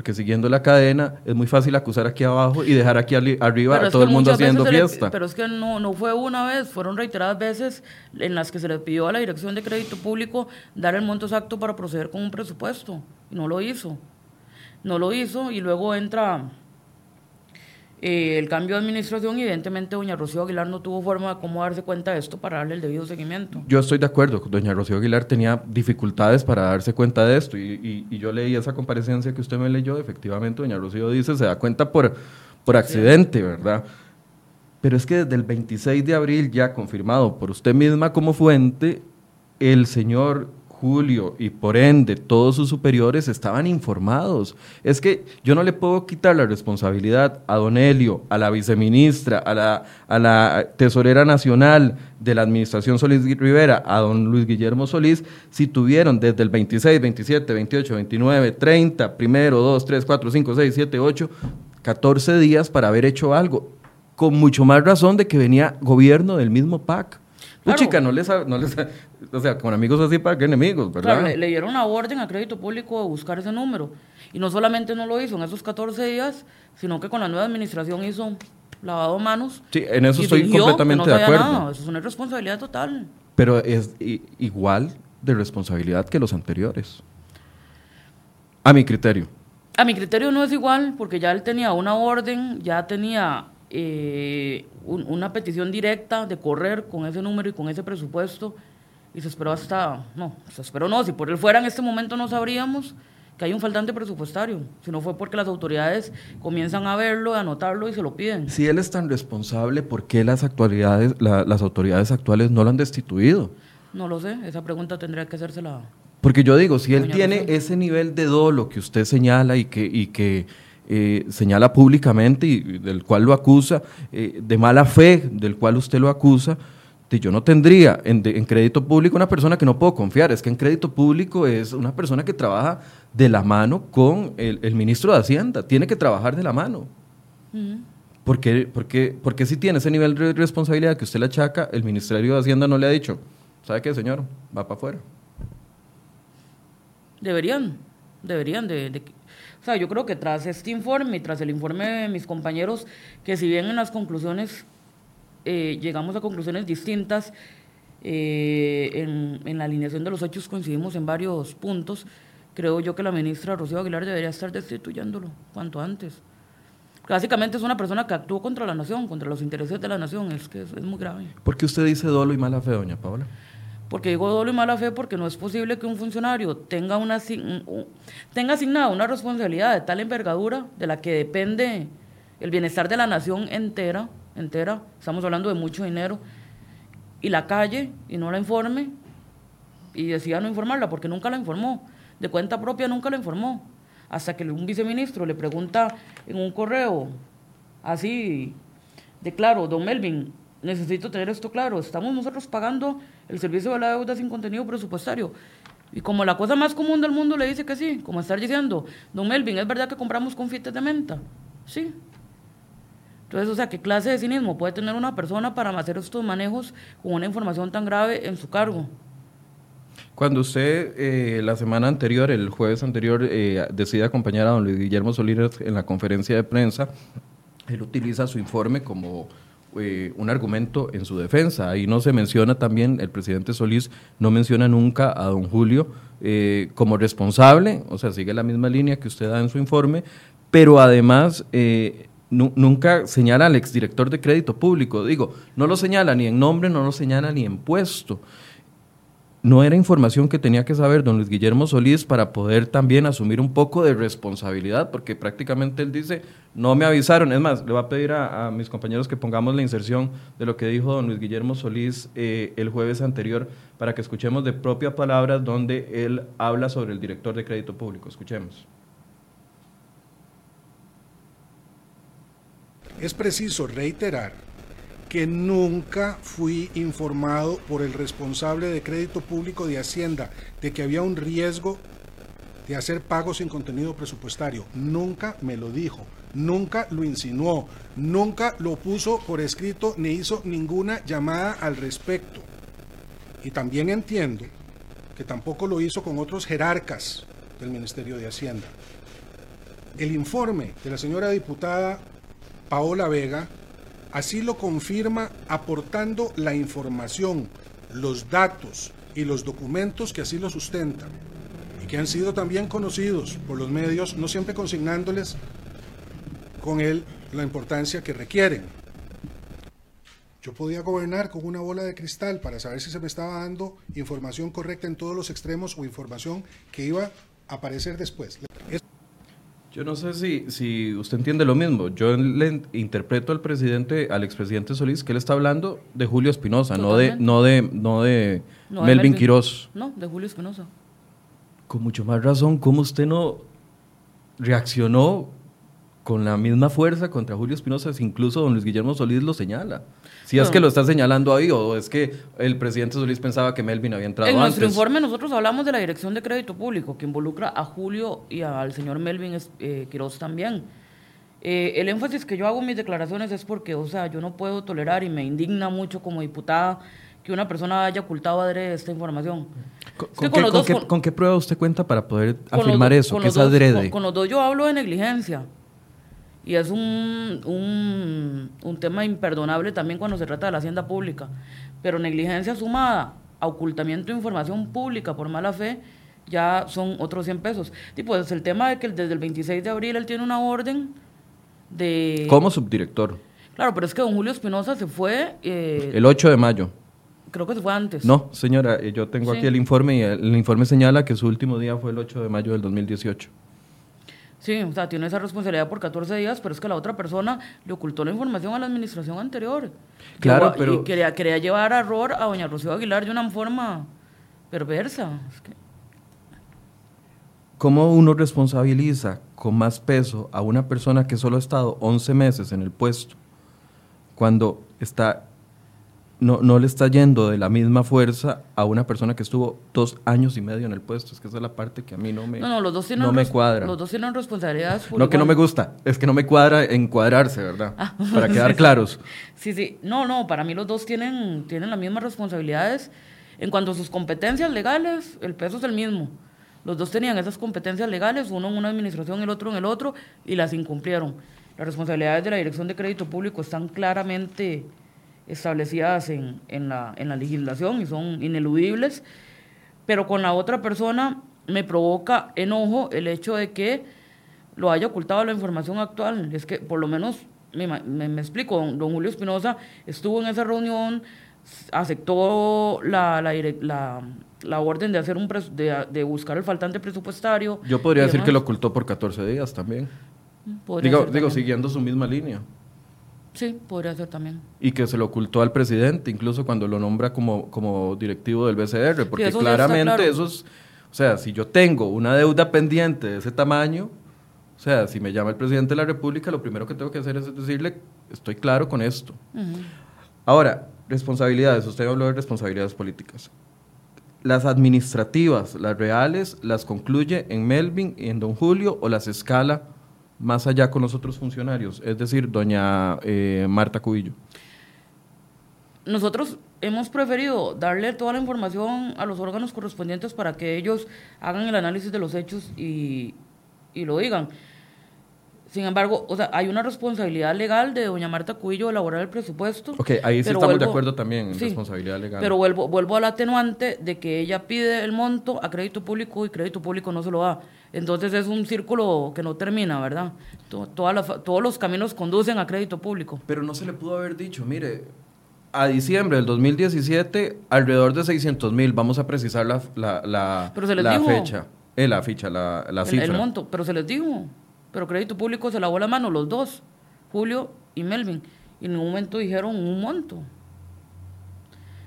porque siguiendo la cadena es muy fácil acusar aquí abajo y dejar aquí arriba a todo el mundo haciendo fiesta. pero es que no, no fue una vez, fueron reiteradas veces en las que se le pidió a la Dirección de Crédito Público dar el monto exacto para proceder con un presupuesto. Y no lo hizo. No lo hizo y luego entra eh, el cambio de administración, evidentemente, doña Rocío Aguilar no tuvo forma de cómo darse cuenta de esto para darle el debido seguimiento. Yo estoy de acuerdo, doña Rocío Aguilar tenía dificultades para darse cuenta de esto y, yo leí esa comparecencia que usted me leyó, efectivamente, doña Rocío dice, se da cuenta por, por accidente, ¿verdad? Pero es que desde el 26 de abril, ya confirmado por usted misma como fuente, el señor Julio y por ende todos sus superiores estaban informados. Es que yo no le puedo quitar la responsabilidad a Don Helio, a la viceministra, a la, a la tesorera nacional de la administración Solís Rivera, a don Luis Guillermo Solís, si tuvieron desde el 26, 27, 28, 29, 30, primero, 2, 3, 4, 5, 6, 7, 8, 14 días para haber hecho algo, con mucho más razón de que venía gobierno del mismo PAC. Claro. chica, no les, no les, o sea, con amigos así para que enemigos, ¿verdad? Claro, le, dieron una orden a crédito público a buscar ese número. Y no solamente no lo hizo en esos 14 días, sino que con la nueva administración hizo lavado de manos. Sí, en eso estoy completamente de acuerdo. Eso es una responsabilidad total. Pero es igual de responsabilidad que los anteriores. A mi criterio. A mi criterio no es igual, porque ya él tenía una orden, ya tenía eh, una petición directa de correr con ese número y con ese presupuesto y se esperó hasta, no, se esperó no, si por él fuera en este momento no sabríamos que hay un faltante presupuestario, si no fue porque las autoridades comienzan a verlo, a anotarlo y se lo piden. Si él es tan responsable, ¿por qué las, actualidades, las autoridades actuales no lo han destituido? No lo sé, esa pregunta tendría que hacérsela. Porque yo digo, si él tiene ese nivel de dolo que usted señala y que, y que eh, señala públicamente y del cual lo acusa, eh, de mala fe del cual usted lo acusa, yo no tendría en, crédito público una persona que no puedo confiar. Es que en crédito público es una persona que trabaja de la mano con el, ministro de Hacienda. Tiene que trabajar de la mano. porque, porque, si tiene ese nivel de responsabilidad que usted le achaca, el Ministerio de Hacienda no le ha dicho, ¿sabe qué, señor? Va para afuera. Deberían, deberían de, O sea, yo creo que tras este informe tras el informe de mis compañeros, que si bien en las conclusiones eh, llegamos a conclusiones distintas, eh, en, la alineación de los hechos coincidimos en varios puntos, creo yo que la ministra Rocío Aguilar debería estar destituyéndolo cuanto antes. Básicamente es una persona que actuó contra la nación, contra los intereses de la nación, es que es, es muy grave. ¿Por qué usted dice dolo y mala fe, doña Paola? Porque digo doble mala fe porque no es posible que un funcionario tenga, una, tenga asignada una responsabilidad de tal envergadura de la que depende el bienestar de la nación entera, entera, estamos hablando de mucho dinero, y la calle y no la informe, y decía no informarla porque nunca la informó, de cuenta propia nunca la informó, hasta que un viceministro le pregunta en un correo así de claro, don Melvin, necesito tener esto claro, estamos nosotros pagando el servicio de la deuda sin contenido presupuestario. Y como la cosa más común del mundo le dice que sí, como estar diciendo, don Melvin, ¿es verdad que compramos confites de menta? Sí. Entonces, o sea, ¿qué clase de cinismo puede tener una persona para hacer estos manejos con una información tan grave en su cargo? Cuando usted eh, la semana anterior, el jueves anterior, eh, decide acompañar a don Luis Guillermo Solís en la conferencia de prensa, él utiliza su informe como eh, un argumento en su defensa. Ahí no se menciona también, el presidente Solís no menciona nunca a don Julio eh, como responsable, o sea, sigue la misma línea que usted da en su informe, pero además eh, nunca señala al exdirector de crédito público. Digo, no lo señala ni en nombre, no lo señala ni en puesto no era información que tenía que saber don Luis Guillermo Solís para poder también asumir un poco de responsabilidad, porque prácticamente él dice, no me avisaron. Es más, le voy a pedir a, mis compañeros que pongamos la inserción de lo que dijo don Luis Guillermo Solís eh, el jueves anterior, para que escuchemos de propias palabras donde él habla sobre el director de crédito público. Escuchemos. Es preciso reiterar que nunca fui informado por el responsable de crédito público de Hacienda de que había un riesgo de hacer pagos sin contenido presupuestario. Nunca me lo dijo, nunca lo insinuó, nunca lo puso por escrito ni hizo ninguna llamada al respecto. Y también entiendo que tampoco lo hizo con otros jerarcas del Ministerio de Hacienda. El informe de la señora diputada Paola Vega Así lo confirma aportando la información, los datos y los documentos que así lo sustentan y que han sido también conocidos por los medios, no siempre consignándoles con él la importancia que requieren. Yo podía gobernar con una bola de cristal para saber si se me estaba dando información correcta en todos los extremos o información que iba a aparecer después. Yo no sé si, si usted entiende lo mismo. Yo le interpreto al presidente, al expresidente Solís, que él está hablando de Julio Espinosa, no de, no de, no de Melvin, Quirós. No, de Julio Espinosa. Con mucho más razón, ¿cómo usted no reaccionó con la misma fuerza contra Julio Espinosa? Incluso don Luis Guillermo Solís lo señala. Si es que lo está señalando ahí o es que el presidente Solís pensaba que Melvin había entrado en antes. Nuestro informe nosotros hablamos de la Dirección de Crédito Público, que involucra a Julio y al señor Melvin eh, Quiroz también. Eh, el énfasis que yo hago en mis declaraciones es porque, o sea, yo no puedo tolerar y me indigna mucho como diputada que una persona haya ocultado adrede esta información. ¿Con, qué, prueba usted cuenta para poder afirmar eso, que es adrede? con los dos yo hablo de negligencia. Y es un, un, un, tema imperdonable también cuando se trata de la hacienda pública. Pero negligencia sumada a ocultamiento de información pública por mala fe ya son otros 100 pesos. Y pues el tema de que desde el 26 de abril él tiene una orden de... Como subdirector. Claro, pero es que don Julio Espinosa se fue... Eh, el 8 de mayo. Creo que se fue antes. No, señora, eh, yo tengo aquí el informe y el, informe señala que su último día fue el 8 de mayo del 2018. Sí, o sea, tiene esa responsabilidad por 14 días, pero es que la otra persona le ocultó la información a la administración anterior. Claro, pero... Y quería, quería llevar a error a doña Rocío Aguilar de una forma perversa. ¿Cómo uno responsabiliza con más peso a una persona que solo ha estado 11 meses en el puesto cuando está no, no le está yendo de la misma fuerza a una persona que estuvo dos años y medio en el puesto. Es que esa es la parte que a mí no me, no, los dos tienen no me cuadra. Los dos tienen responsabilidades. No, que no me gusta, es que no me cuadra encuadrarse, ¿verdad? Ah. para [LAUGHS] quedar claros. Sí, sí. No, no, para mí los dos tienen, tienen las mismas responsabilidades. En cuanto a sus competencias legales, el peso es el mismo. Los dos tenían esas competencias legales, uno en una administración y el otro en el otro, y las incumplieron. Las responsabilidades de la Dirección de Crédito Público están claramente establecidas en, en, la, en la legislación y son ineludibles, pero con la otra persona me provoca enojo el hecho de que lo haya ocultado la información actual. Es que por lo menos, me, me, explico, don, Julio Espinosa estuvo en esa reunión, aceptó la, la, la, la orden de, hacer un de, de, buscar el faltante presupuestario. Yo podría decir que lo ocultó por 14 días también. Digo, digo, siguiendo su misma línea. Sí, podría ser también. Y que se lo ocultó al presidente, incluso cuando lo nombra como, como directivo del BCR, porque claramente eso es, o sea, si yo tengo una deuda pendiente de ese tamaño, o sea, si me llama el presidente de la República, lo primero que tengo que hacer es decirle, estoy claro con esto. Ahora, responsabilidades, usted habló de responsabilidades políticas. Las administrativas, las reales, las concluye en Melvin y en Don Julio o las escala más allá con los otros funcionarios, es decir, doña eh, Marta Cubillo? Nosotros hemos preferido darle toda la información a los órganos correspondientes para que ellos hagan el análisis de los hechos y, y lo digan. Sin embargo, o sea, hay una responsabilidad legal de doña Marta Cuillo elaborar el presupuesto. Ok, ahí sí estamos de acuerdo también en responsabilidad legal. Pero vuelvo, vuelvo al atenuante de que ella pide el monto a crédito público y crédito público no se lo da. Entonces es un círculo que no termina, ¿verdad? todos los caminos conducen a crédito público. Pero no se le pudo haber dicho, mire, a diciembre del 2017, alrededor de 600 mil, vamos a precisar la, la, la, la fecha. Eh, la ficha, la, la cifra. El monto, pero se les dijo. Pero crédito público se lavó la mano, los dos, Julio y Melvin. Y en un momento dijeron un monto.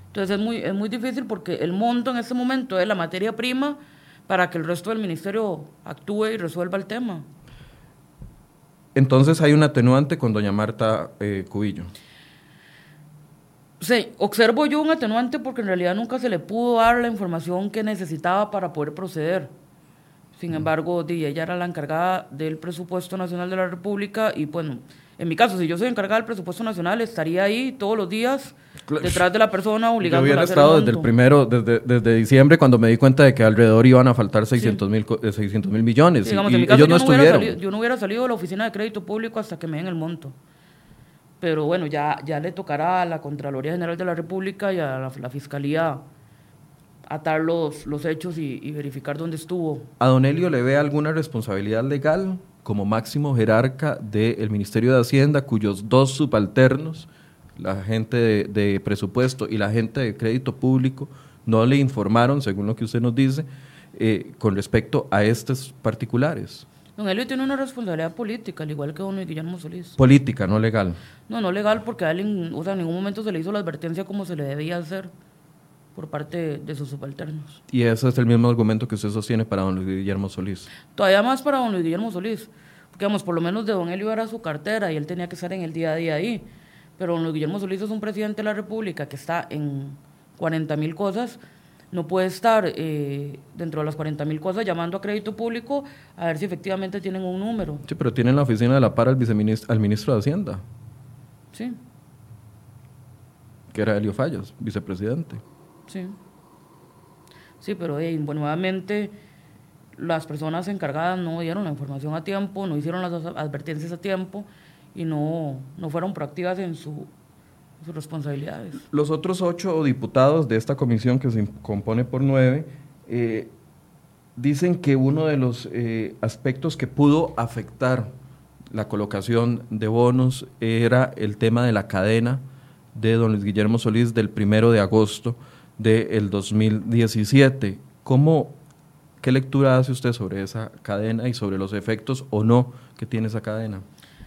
Entonces es muy, es muy difícil porque el monto en ese momento es la materia prima para que el resto del ministerio actúe y resuelva el tema. Entonces hay un atenuante con doña Marta eh, Cubillo. Sí, observo yo un atenuante porque en realidad nunca se le pudo dar la información que necesitaba para poder proceder. Sin embargo, ella era la encargada del presupuesto nacional de la República y bueno, en mi caso, si yo soy encargada del presupuesto nacional, estaría ahí todos los días detrás de la persona obligando Yo hubiera estado desde el primero, desde, desde diciembre, cuando me di cuenta de que alrededor iban a faltar 600 mil mil millones. y, ellos no estuvieron. yo no hubiera salido de la oficina de crédito público hasta que me den el monto. Pero bueno, ya, ya le tocará a la Contraloría General de la República y a la Fiscalía atar los, los hechos y, verificar dónde estuvo. ¿A Don Elio le ve alguna responsabilidad legal como máximo jerarca del Ministerio de Hacienda, cuyos dos subalternos, la gente de, presupuesto y la gente de crédito público, no le informaron, según lo que usted nos dice, eh, con respecto a estos particulares? Don Elio tiene una responsabilidad política, al igual que don Guillermo Solís. Política, no legal. No, no legal, porque a él o sea, en ningún momento se le hizo la advertencia como se le debía hacer por parte de sus subalternos. ¿Y ese es el mismo argumento que usted sostiene para don Luis Guillermo Solís? Todavía más para don Luis Guillermo Solís. Porque, vamos, por lo menos de don Elio era su cartera y él tenía que estar en el día a día ahí. Pero don Luis Guillermo Solís es un presidente de la República que está en 40 mil cosas. No puede estar eh, dentro de las 40 mil cosas llamando a crédito público a ver si efectivamente tienen un número. Sí, pero tienen la oficina de la par al, viceministro, al ministro de Hacienda. Sí. Que era Elio Fallos, vicepresidente. Sí. Sí, pero nuevamente las personas encargadas no dieron la información a tiempo, no hicieron las advertencias a tiempo y no, no fueron proactivas en su, sus responsabilidades. Los otros ocho diputados de esta comisión, que se compone por nueve, eh, dicen que uno de los eh, aspectos que pudo afectar la colocación de bonos era el tema de la cadena de don Luis Guillermo Solís del primero de agosto del 2017. ¿Cómo, ¿Qué lectura hace usted sobre esa cadena y sobre los efectos o no que tiene esa cadena?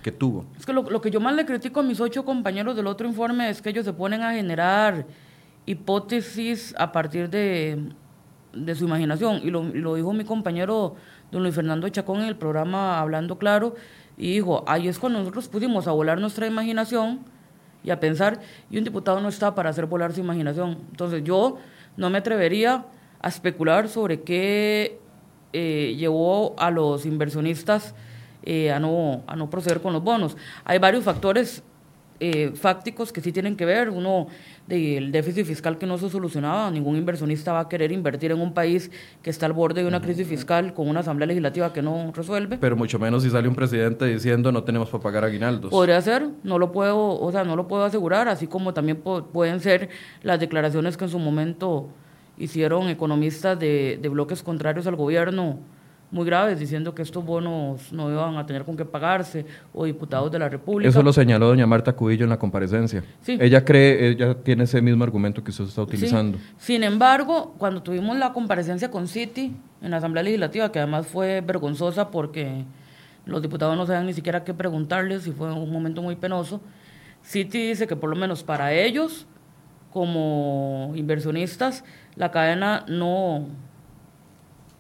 que tuvo. Es que lo, que yo más le critico a mis ocho compañeros del otro informe es que ellos se ponen a generar hipótesis a partir de, su imaginación. Y lo, lo, dijo mi compañero don Luis Fernando Chacón en el programa Hablando Claro. Y dijo, ahí es cuando nosotros pudimos a volar nuestra imaginación y a pensar, y un diputado no está para hacer volar su imaginación. Entonces yo no me atrevería a especular sobre qué eh, llevó a los inversionistas eh, a, no, a no proceder con los bonos. Hay varios factores eh, fácticos que sí tienen que ver. Uno, del déficit fiscal que no se solucionaba. Ningún inversionista va a querer invertir en un país que está al borde de una crisis fiscal con una asamblea legislativa que no resuelve. Pero mucho menos si sale un presidente diciendo no tenemos para pagar aguinaldos. Podría ser, no lo puedo, o sea, no lo puedo asegurar, así como también pueden ser las declaraciones que en su momento hicieron economistas de, de bloques contrarios al gobierno muy graves diciendo que estos bonos no iban a tener con qué pagarse o diputados de la República. Eso lo señaló doña Marta Cubillo en la comparecencia. Sí. Ella cree, ella tiene ese mismo argumento que usted está utilizando. Sin embargo, cuando tuvimos la comparecencia con Citi en la Asamblea Legislativa, que además fue vergonzosa porque los diputados no sabían ni siquiera qué preguntarles y fue un momento muy penoso, Citi dice que por lo menos para ellos, como inversionistas, la cadena no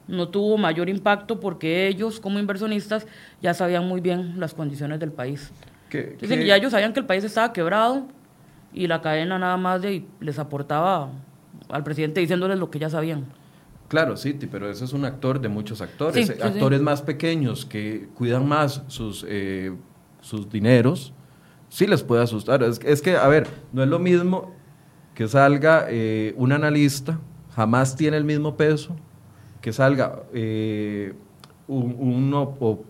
no tuvo mayor impacto porque ellos como inversionistas ya sabían muy bien las condiciones del país. ya ellos sabían que el país estaba quebrado y la cadena nada más de, les aportaba al presidente diciéndoles lo que ya sabían. Claro, sí, pero ese es un actor de muchos actores. actores más pequeños que cuidan más sus, eh, sus dineros, sí les puede asustar. Es, que, a ver, no es lo mismo que salga eh, un analista, jamás tiene el mismo peso que salga eh, un,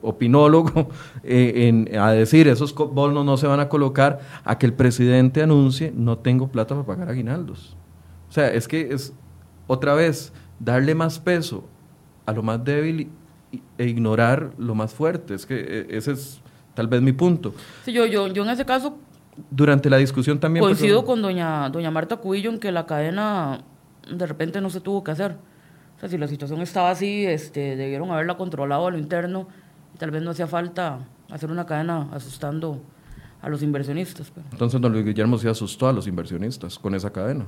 opinólogo [LAUGHS] eh, a decir esos bonos no se van a colocar, a que el presidente anuncie no tengo plata para pagar aguinaldos. O sea, es que es otra vez darle más peso a lo más débil e ignorar lo más fuerte. Es que eh, ese es tal vez mi punto. Sí, yo, yo, yo en ese caso... Durante la discusión también... Coincido con doña, doña Marta Cubillo en que la cadena de repente no se tuvo que hacer. O sea, si la situación estaba así, este, debieron haberla controlado a lo interno y tal vez no hacía falta hacer una cadena asustando a los inversionistas. Pues. Entonces, don Luis Guillermo se asustó a los inversionistas con esa cadena.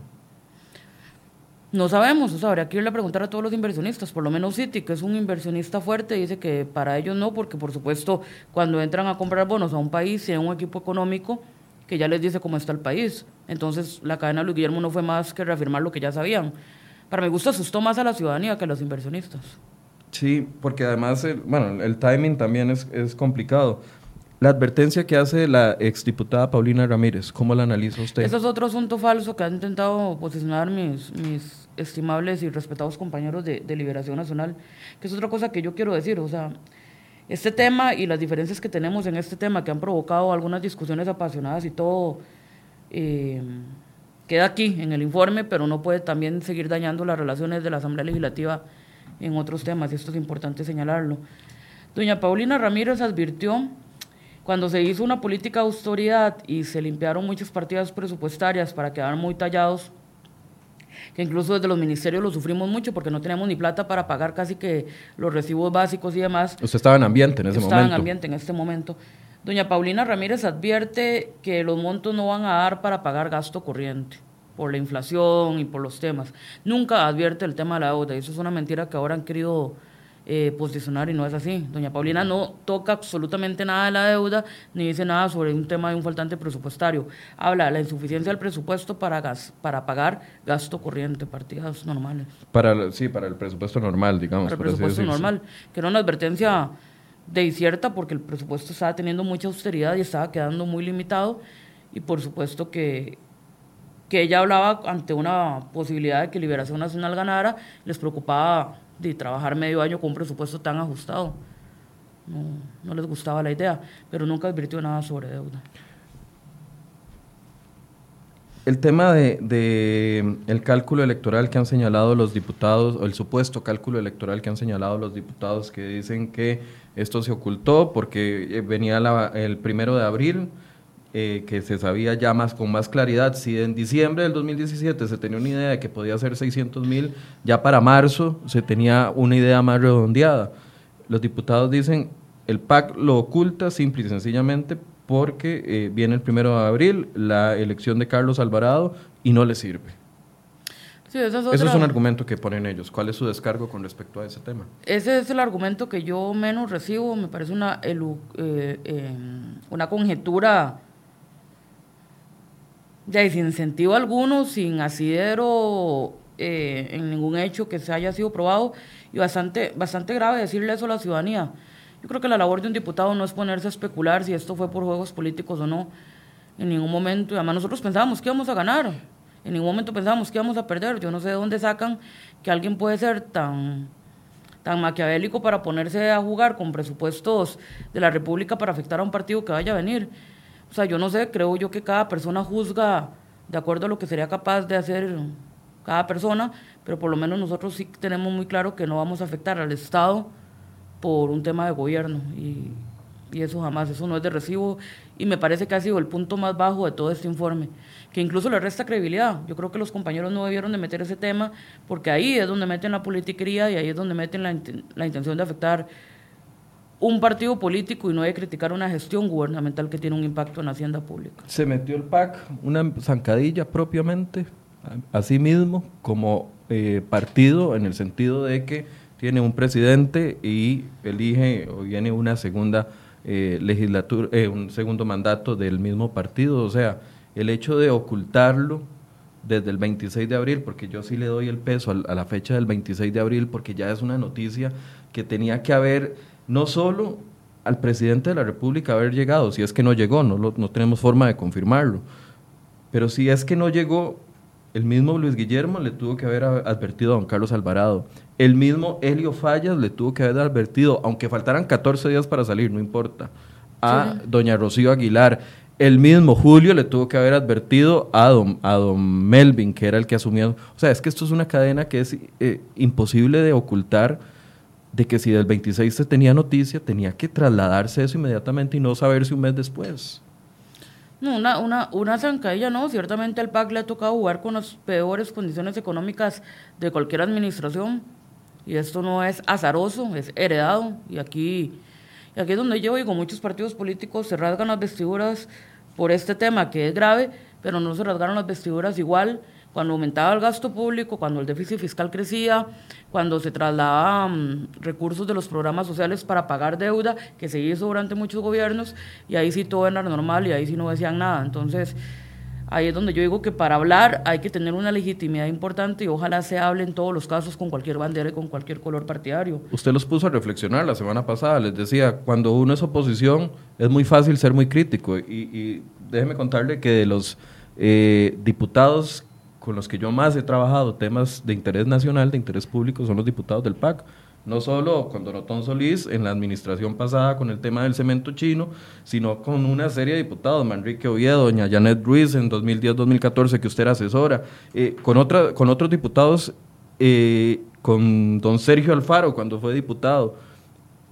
No sabemos, o sea, habría que irle a preguntar a todos los inversionistas, por lo menos Citi, que es un inversionista fuerte, dice que para ellos no, porque por supuesto cuando entran a comprar bonos a un país tienen un equipo económico que ya les dice cómo está el país. Entonces la cadena Luis Guillermo no fue más que reafirmar lo que ya sabían para mi gusto asustó más a la ciudadanía que a los inversionistas. Sí, porque además, el, bueno, el timing también es, es complicado. La advertencia que hace la exdiputada Paulina Ramírez, ¿cómo la analiza usted? Ese es otro asunto falso que han intentado posicionar mis, mis estimables y respetados compañeros de, de, Liberación Nacional, que es otra cosa que yo quiero decir. O sea, este tema y las diferencias que tenemos en este tema que han provocado algunas discusiones apasionadas y todo, eh, queda aquí en el informe, pero no puede también seguir dañando las relaciones de la Asamblea Legislativa en otros temas, y esto es importante señalarlo. Doña Paulina Ramírez advirtió, cuando se hizo una política de autoridad y se limpiaron muchas partidas presupuestarias para quedar muy tallados, que incluso desde los ministerios lo sufrimos mucho porque no teníamos ni plata para pagar casi que los recibos básicos y demás. Usted estaba en ambiente en ese momento. Estaba en ambiente en este momento. Doña Paulina Ramírez advierte que los montos no van a dar para pagar gasto corriente por la inflación y por los temas. Nunca advierte el tema de la deuda y eso es una mentira que ahora han querido eh, posicionar y no es así. Doña Paulina no toca absolutamente nada de la deuda ni dice nada sobre un tema de un faltante presupuestario. Habla de la insuficiencia del presupuesto para, gas, para pagar gasto corriente, partidas normales. Para, sí, para el presupuesto normal, digamos. Para el presupuesto normal, que era una advertencia de incierta porque el presupuesto estaba teniendo mucha austeridad y estaba quedando muy limitado y por supuesto que, que ella hablaba ante una posibilidad de que Liberación Nacional ganara, les preocupaba de trabajar medio año con un presupuesto tan ajustado. No, no les gustaba la idea, pero nunca advirtió nada sobre deuda. El tema de, el cálculo electoral que han señalado los diputados, o el supuesto cálculo electoral que han señalado los diputados que dicen que esto se ocultó porque eh, venía el primero de abril, eh, que se sabía ya más con más claridad. Si en diciembre del 2017 se tenía una idea de que podía ser 600 mil, ya para marzo se tenía una idea más redondeada. Los diputados dicen, el PAC lo oculta simple y sencillamente porque eh, viene el primero de abril, la elección de Carlos Alvarado, y no le sirve. Eso es un argumento que ponen ellos. ¿Cuál es su descargo con respecto a ese tema? Ese es el argumento que yo menos recibo. Me parece una, eh, eh, una conjetura ya, sin sentido alguno, sin asidero en ningún hecho que se haya sido probado y bastante, bastante grave decirle eso a la ciudadanía. Yo creo que la labor de un diputado no es ponerse a especular si esto fue por juegos políticos o no, en ningún momento. Y además nosotros pensábamos que íbamos a ganar, en ningún momento pensábamos que íbamos a perder. Yo no sé de dónde sacan que alguien puede ser tan, tan maquiavélico para ponerse a jugar con presupuestos de la República para afectar a un partido que vaya a venir. O sea, yo no sé, creo yo que cada persona juzga de acuerdo a lo que sería capaz de hacer cada persona, pero por lo menos nosotros sí tenemos muy claro que no vamos a afectar al Estado por un tema de gobierno y, eso jamás, eso no es de recibo y me parece que ha sido el punto más bajo de todo este informe, que incluso le resta credibilidad. Yo creo que los compañeros no debieron de meter ese tema porque ahí es donde meten la politiquería y ahí es donde meten la, la intención de afectar un partido político y no de criticar una gestión gubernamental que tiene un impacto en la hacienda pública. Se metió el PAC una zancadilla propiamente, a sí mismo, como eh, partido, en el sentido de que tiene un presidente y elige o viene una segunda eh, legislatura, eh, un segundo mandato del mismo partido. O sea, el hecho de ocultarlo desde el 26 de abril, porque yo sí le doy el peso a, la fecha del 26 de abril, porque ya es una noticia que tenía que haber no solo al presidente de la República haber llegado, si es que no llegó, no, no tenemos forma de confirmarlo, pero si es que no llegó, el mismo Luis Guillermo le tuvo que haber advertido a don Carlos Alvarado. El mismo Helio Fallas le tuvo que haber advertido, aunque faltaran 14 días para salir, no importa, a doña Rocío Aguilar. El mismo Julio le tuvo que haber advertido a don, a don Melvin, que era el que asumió. O sea, es que esto es una cadena que es eh, imposible de ocultar, de que si del 26 se tenía noticia, tenía que trasladarse eso inmediatamente y no saberse un mes después. No, una, una, una no, ciertamente al PAC le ha tocado jugar con las peores condiciones económicas de cualquier administración y esto no es azaroso, es heredado y aquí, y aquí es donde yo digo, muchos partidos políticos se rasgan las vestiduras por este tema que es grave, pero no se rasgaron las vestiduras igual cuando aumentaba el gasto público, cuando el déficit fiscal crecía, cuando se trasladaban recursos de los programas sociales para pagar deuda, que se hizo durante muchos gobiernos, y ahí sí todo era normal y ahí sí no decían nada. Entonces, ahí es donde yo digo que para hablar hay que tener una legitimidad importante y ojalá se hable en todos los casos con cualquier bandera y con cualquier color partidario. Usted los puso a reflexionar la semana pasada, les decía, cuando uno es oposición es muy fácil ser muy crítico y, y déjeme contarle que de los eh, diputados con los que yo más he trabajado temas de interés nacional, de interés público, son los diputados del PAC. No solo con Donotón Solís en la administración pasada con el tema del cemento chino, sino con una serie de diputados, Manrique Oviedo, doña Janet Ruiz en 2010-2014, que usted era asesora, eh, con, otra, con otros diputados, eh, con don Sergio Alfaro cuando fue diputado,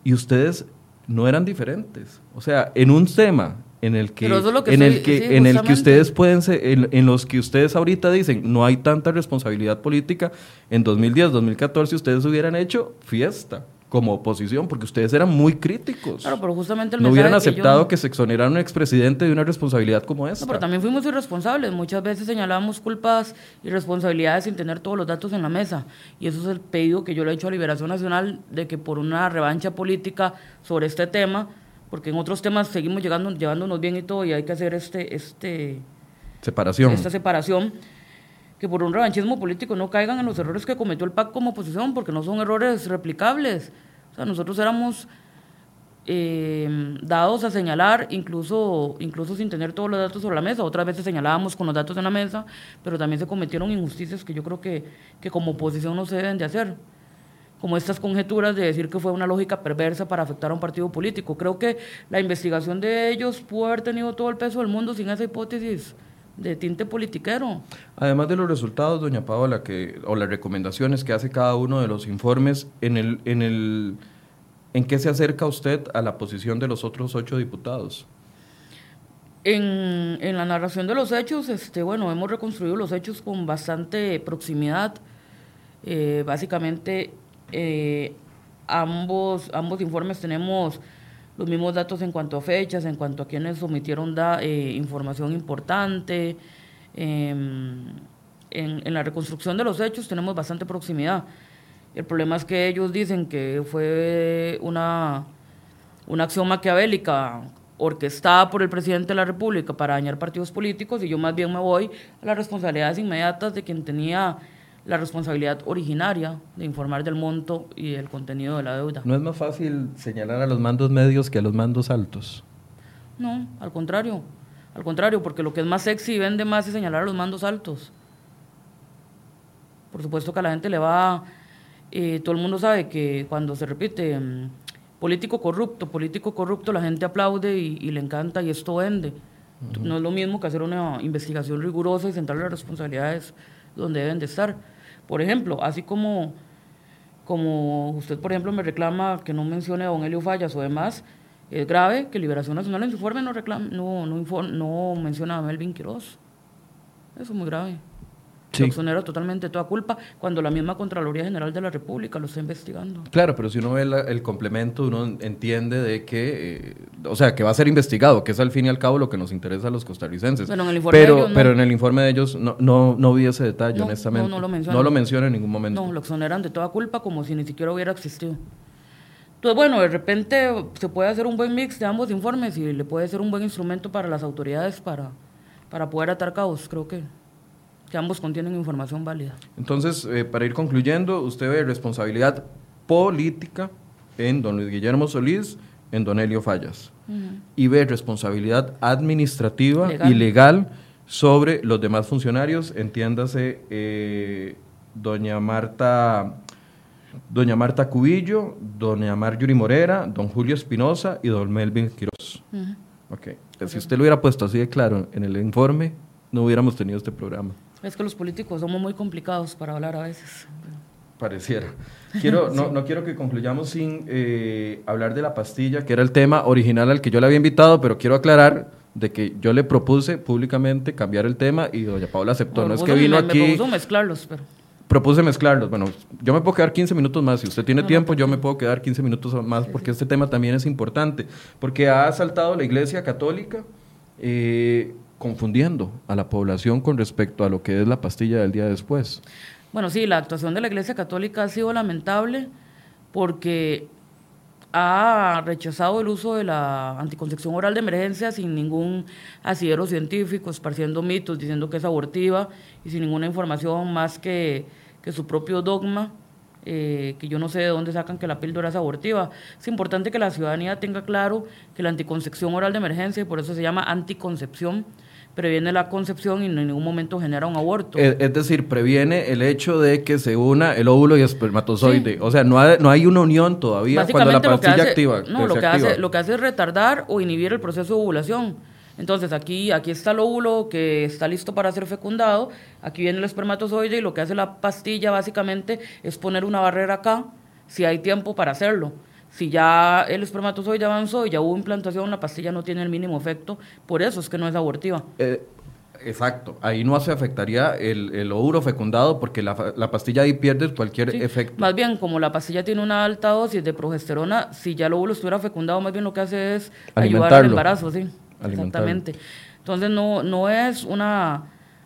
y ustedes no eran diferentes. O sea, en un tema en el que, en el que, en el que ustedes pueden ser, en, los que ustedes ahorita dicen no hay tanta responsabilidad política, en 2010, 2014 ustedes hubieran hecho fiesta como oposición, porque ustedes eran muy críticos. Claro, pero justamente No hubieran aceptado que, se exonerara un expresidente de una responsabilidad como esta. No, pero también fuimos irresponsables. Muchas veces señalábamos culpas y responsabilidades sin tener todos los datos en la mesa. Y eso es el pedido que yo le he hecho a Liberación Nacional de que por una revancha política sobre este tema porque en otros temas seguimos llegando, llevándonos bien y todo, y hay que hacer este, este, separación. esta separación, que por un revanchismo político no caigan en los errores que cometió el PAC como oposición, porque no son errores replicables. O sea, nosotros éramos eh, dados a señalar, incluso, incluso sin tener todos los datos sobre la mesa. Otras veces señalábamos con los datos en la mesa, pero también se cometieron injusticias que yo creo que, que como oposición no se deben de hacer como estas conjeturas de decir que fue una lógica perversa para afectar a un partido político. Creo que la investigación de ellos pudo haber tenido todo el peso del mundo sin esa hipótesis de tinte politiquero. Además de los resultados, doña Paola, que, o las recomendaciones que hace cada uno de los informes, en el, en el, ¿en qué se acerca usted a la posición de los otros ocho diputados? En, en, la narración de los hechos, este, bueno, hemos reconstruido los hechos con bastante proximidad. Eh, básicamente, eh, ambos, ambos informes tenemos los mismos datos en cuanto a fechas, en cuanto a quienes sometieron da, eh, información importante. Em, en, en, la reconstrucción de los hechos tenemos bastante proximidad. El problema es que ellos dicen que fue una, una acción maquiavélica orquestada por el presidente de la República para dañar partidos políticos y yo más bien me voy a las responsabilidades inmediatas de quien tenía la responsabilidad originaria de informar del monto y del contenido de la deuda. ¿No es más fácil señalar a los mandos medios que a los mandos altos? No, al contrario. Al contrario, porque lo que es más sexy y vende más es señalar a los mandos altos. Por supuesto que a la gente le va... Eh, todo el mundo sabe que cuando se repite mm, político corrupto, político corrupto, la gente aplaude y, y le encanta y esto vende. Uh -huh. No es lo mismo que hacer una investigación rigurosa y centrar las responsabilidades donde deben de estar. Por ejemplo, así como, como usted, por ejemplo, me reclama que no mencione a don Elio Fallas o demás, es grave que Liberación Nacional en su informe no, reclama, no, no, no menciona a Melvin Quiroz. Eso es muy grave. Sí. Lo exonera totalmente toda culpa cuando la misma Contraloría General de la República lo está investigando. Claro, pero si uno ve la, el complemento, uno entiende de que, eh, o sea, que va a ser investigado, que es al fin y al cabo lo que nos interesa a los costarricenses. Pero en el informe, pero, de ellos, no. pero en el informe de ellos no, no, no vi ese detalle, No, honestamente. no, no lo menciona. No lo menciona en ningún momento. No, lo exoneran de toda culpa como si ni siquiera hubiera existido. Entonces, bueno, de repente se puede hacer un buen mix de ambos informes y le puede ser un buen instrumento para las autoridades para, para poder atar cabos, creo que, que ambos contienen información válida. Entonces, eh, para ir concluyendo, usted ve responsabilidad política en don Luis Guillermo Solís, en don Helio Fallas, Ujú. y ve responsabilidad administrativa Legal. y legal sobre los demás funcionarios, entiéndase eh, doña Marta doña Marta Cubillo, doña Marjorie Morera, don Julio Espinosa y don Melvin Quiroz. Ujú. Ok. Si usted lo hubiera puesto así de claro en el informe, no hubiéramos tenido este programa. Es que los políticos somos muy complicados para hablar a veces. Pareciera. Quiero, [LAUGHS] no, no quiero que concluyamos sin eh, hablar de la pastilla, que era el tema original al que yo le había invitado, pero quiero aclarar de que yo le propuse públicamente cambiar el tema y doña Paula aceptó. no es que vino me, aquí, Me propuso mezclarlos, pero... propuse mezclarlos. Bueno, yo me puedo quedar 15 minutos más. Si usted tiene No, no, tiempo, yo me puedo quedar 15 minutos más porque este tema también es importante. Porque ha saltado la Iglesia Católica eh, confundiendo a la población con respecto a lo que es la pastilla del día después. Bueno, sí, la actuación de la Iglesia Católica ha sido lamentable porque ha rechazado el uso de la anticoncepción oral de emergencia sin ningún asidero científico, esparciendo mitos, diciendo que es abortiva y sin ninguna información más que, que su propio dogma, eh, que yo no sé de dónde sacan que la píldora es abortiva. Es importante que la ciudadanía tenga claro que la anticoncepción oral de emergencia, y por eso se llama anticoncepción, previene la concepción y en ningún momento genera un aborto. Es, es decir, previene el hecho de que se una el óvulo y espermatozoide. Sí. O sea, no, ha- no hay una unión todavía cuando la Básicamente lo que pastilla hace, activa. no, lo que activa. hace, lo que hace es retardar o inhibir el proceso de ovulación. Entonces aquí, aquí está el óvulo que está listo para ser fecundado, aquí viene el espermatozoide y lo que hace la pastilla básicamente es poner una barrera acá si hay tiempo para hacerlo. Si ya el espermatozoide avanzó y ya hubo implantación, la pastilla no tiene el mínimo efecto, por eso es que no es abortiva. Eh, exacto. Ahí no se afectaría el, el óvulo fecundado porque la, la pastilla ahí pierde cualquier Sí, efecto. Más bien, como la pastilla tiene una alta dosis de progesterona, si ya el óvulo estuviera fecundado, más bien lo que hace es ayudar al embarazo, sí. Exactamente. Entonces, no, no es una,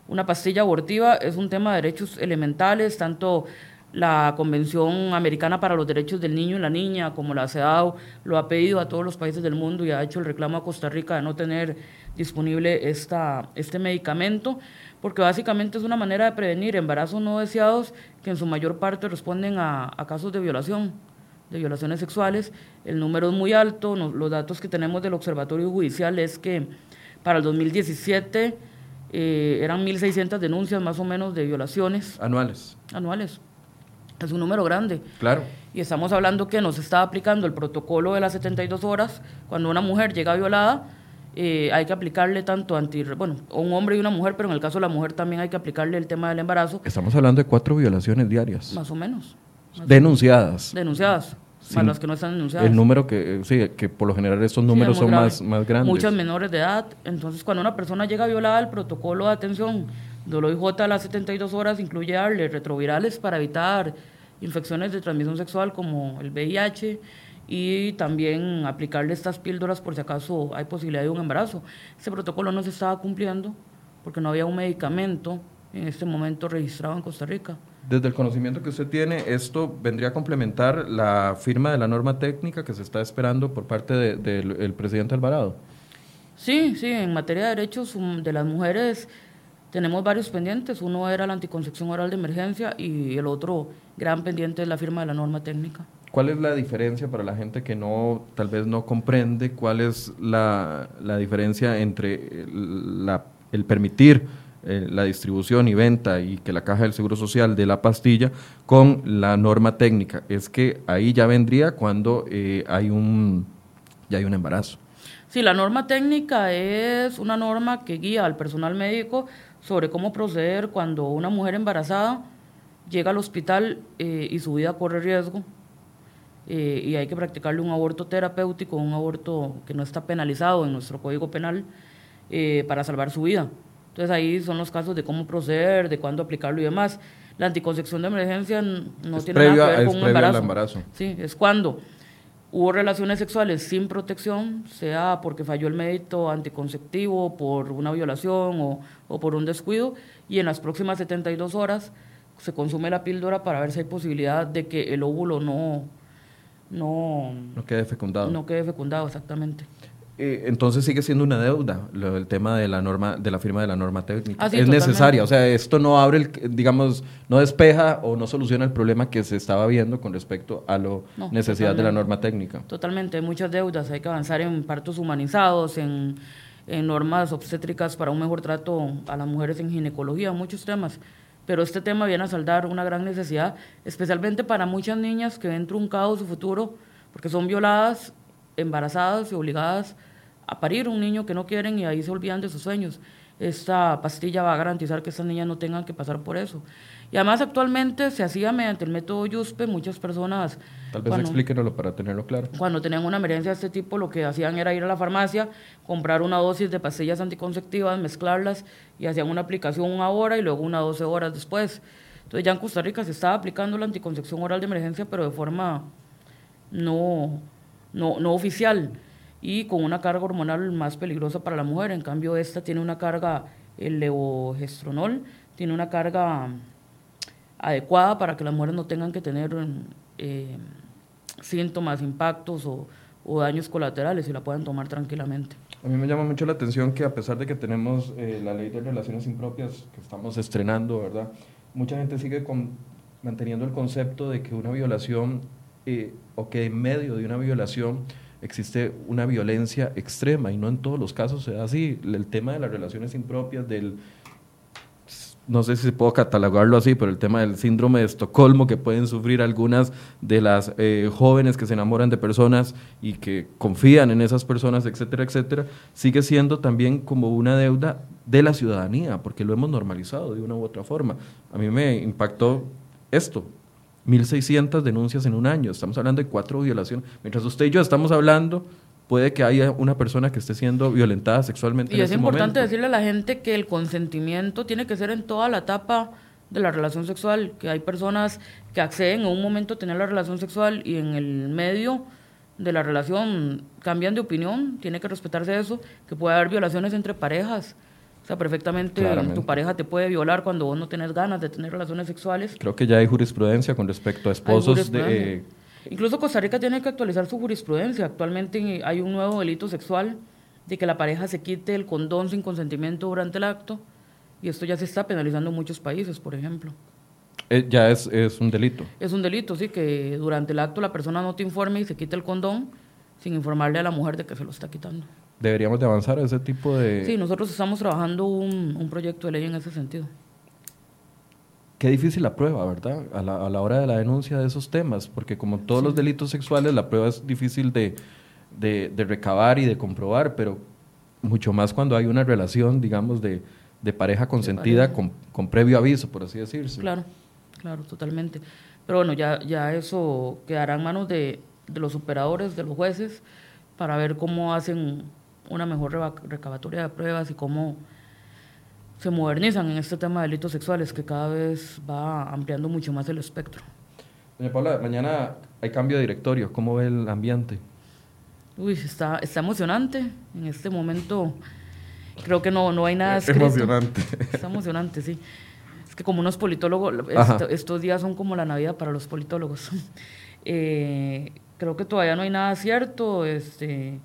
una pastilla abortiva, es un tema de derechos elementales, tanto la Convención Americana para los Derechos del Niño y la Niña, como la CEDAW, lo ha pedido a todos los países del mundo y ha hecho el reclamo a Costa Rica de no tener disponible esta, este medicamento, porque básicamente es una manera de prevenir embarazos no deseados que en su mayor parte responden a casos de violación, de violaciones sexuales. El número es muy alto, los datos que tenemos del Observatorio Judicial es que para el 2017 eh, eran 1.600 denuncias más o menos de violaciones Anuales. anuales. Es un número grande. Claro. Y estamos hablando que nos está aplicando el protocolo de las 72 horas cuando una mujer llega violada eh, hay que aplicarle tanto anti, bueno, un hombre y una mujer, pero en el caso de la mujer también hay que aplicarle el tema del embarazo. Estamos hablando de cuatro violaciones diarias. Más o menos. Denunciadas. Denunciadas. más las que no están denunciadas. El número que, sí, que por lo general estos números son más, más grandes. Muchas menores de edad. Entonces, cuando una persona llega violada, el protocolo de atención del OIJ a las 72 horas incluye darle retrovirales para evitar infecciones de transmisión sexual como el VIH y también aplicarle estas píldoras por si acaso hay posibilidad de un embarazo. Ese protocolo no se estaba cumpliendo porque no había un medicamento en este momento registrado en Costa Rica. Desde el conocimiento que usted tiene, ¿esto vendría a complementar la firma de la norma técnica que se está esperando por parte del presidente Alvarado? Sí, sí, en materia de derechos de las mujeres tenemos varios pendientes. Uno era la anticoncepción oral de emergencia y el otro gran pendiente es la firma de la norma técnica. ¿Cuál es la diferencia para la gente que no, tal vez no comprende cuál es la, diferencia entre el permitir eh, la distribución y venta y que la caja del Seguro Social de la pastilla con la norma técnica? Es que ahí ya vendría cuando eh, hay un, ya hay un embarazo. Sí, la norma técnica es una norma que guía al personal médico sobre cómo proceder cuando una mujer embarazada llega al hospital eh, y su vida corre riesgo y hay que practicarle un aborto terapéutico, un aborto que no está penalizado en nuestro Código Penal para salvar su vida. Entonces ahí son los casos de cómo proceder, de cuándo aplicarlo y demás. La anticoncepción de emergencia no tiene nada que ver con un embarazo. embarazo. Sí, es cuando hubo relaciones sexuales sin protección, sea porque falló el método anticonceptivo, por una violación o, o por un descuido, y en las próximas 72 horas se consume la píldora para ver si hay posibilidad de que el óvulo no, no, no quede fecundado. No quede fecundado, exactamente. Eh, entonces sigue siendo una deuda el tema de la norma de la firma de la norma técnica. Ah, es necesaria, o sea, esto no abre, el, digamos, no despeja o no soluciona el problema que se estaba viendo con respecto a la necesidad de la norma técnica. Totalmente, hay muchas deudas, hay que avanzar en partos humanizados, en, en normas obstétricas para un mejor trato a las mujeres en ginecología, muchos temas pero este tema viene a saldar una gran necesidad, especialmente para muchas niñas que ven truncado su futuro porque son violadas, embarazadas y obligadas a parir un niño que no quieren y ahí se olvidan de sus sueños. Esta pastilla va a garantizar que estas niñas no tengan que pasar por eso. Y además actualmente se hacía mediante el método YUSPE, muchas personas... Tal vez explíquenoslo para tenerlo claro. Cuando tenían una emergencia de este tipo, lo que hacían era ir a la farmacia, comprar una dosis de pastillas anticonceptivas, mezclarlas y hacían una aplicación una hora y luego una 12 horas después. Entonces ya en Costa Rica se estaba aplicando la anticoncepción oral de emergencia, pero de forma no, no, no oficial y con una carga hormonal más peligrosa para la mujer. En cambio, esta tiene una carga, el levogestronol, tiene una carga adecuada para que las mujeres no tengan que tener eh, síntomas, impactos o, daños colaterales y la puedan tomar tranquilamente. A mí me llama mucho la atención que a pesar de que tenemos eh, la ley de relaciones impropias que estamos estrenando, ¿verdad? Mucha gente sigue con, manteniendo el concepto de que una violación eh, o que en medio de una violación existe una violencia extrema y no en todos los casos se da así. El tema de las relaciones impropias, del no sé si puedo catalogarlo así, pero el tema del síndrome de Estocolmo que pueden sufrir algunas de las eh, jóvenes que se enamoran de personas y que confían en esas personas, etcétera, etcétera, sigue siendo también como una deuda de la ciudadanía, porque lo hemos normalizado de una u otra forma. A mí me impactó esto, 1.600 denuncias en un año, estamos hablando de cuatro violaciones, mientras usted y yo estamos hablando puede que haya una persona que esté siendo violentada sexualmente. Y es importante decirle a la gente que el consentimiento tiene que ser en toda la etapa de la relación sexual, que hay personas que acceden en un momento a tener la relación sexual y en el medio de la relación cambian de opinión, tiene que respetarse eso, que puede haber violaciones entre parejas. Sea, perfectamente tu pareja te puede violar cuando vos no tenés ganas de tener relaciones sexuales. Creo que ya hay jurisprudencia con respecto a esposos de Incluso Costa Rica tiene que actualizar su jurisprudencia. Actualmente hay un nuevo delito sexual de que la pareja se quite el condón sin consentimiento durante el acto y esto ya se está penalizando en muchos países, por ejemplo. Eh, ya es, un delito. Es un delito, sí, que durante el acto la persona no te informe y se quite el condón sin informarle a la mujer de que se lo está quitando. Deberíamos de avanzar a ese tipo de... Sí, nosotros estamos trabajando un, un proyecto de ley en ese sentido qué difícil la prueba, ¿verdad? A la, a la, hora de la denuncia de esos temas, porque como todos los delitos sexuales, la prueba es difícil de, de, recabar y de comprobar, pero mucho más cuando hay una relación, digamos, de, de pareja consentida Con, con, previo aviso, por así decirse. Claro, claro, totalmente. Pero bueno, ya, ya eso quedará en manos de, de los operadores, de los jueces, para ver cómo hacen una mejor recabatoria de pruebas y cómo se modernizan en este tema de delitos sexuales que cada vez va ampliando mucho más el espectro. Doña Paula, mañana hay cambio de directorio. ¿Cómo ve el ambiente? Uy, está, está emocionante. En este momento creo que no, no hay nada escrito. Emocionante. Está emocionante, sí. Es que como unos politólogos, estos días son como la Navidad para los politólogos. [LAUGHS] Eh, creo que todavía no hay nada cierto. Este,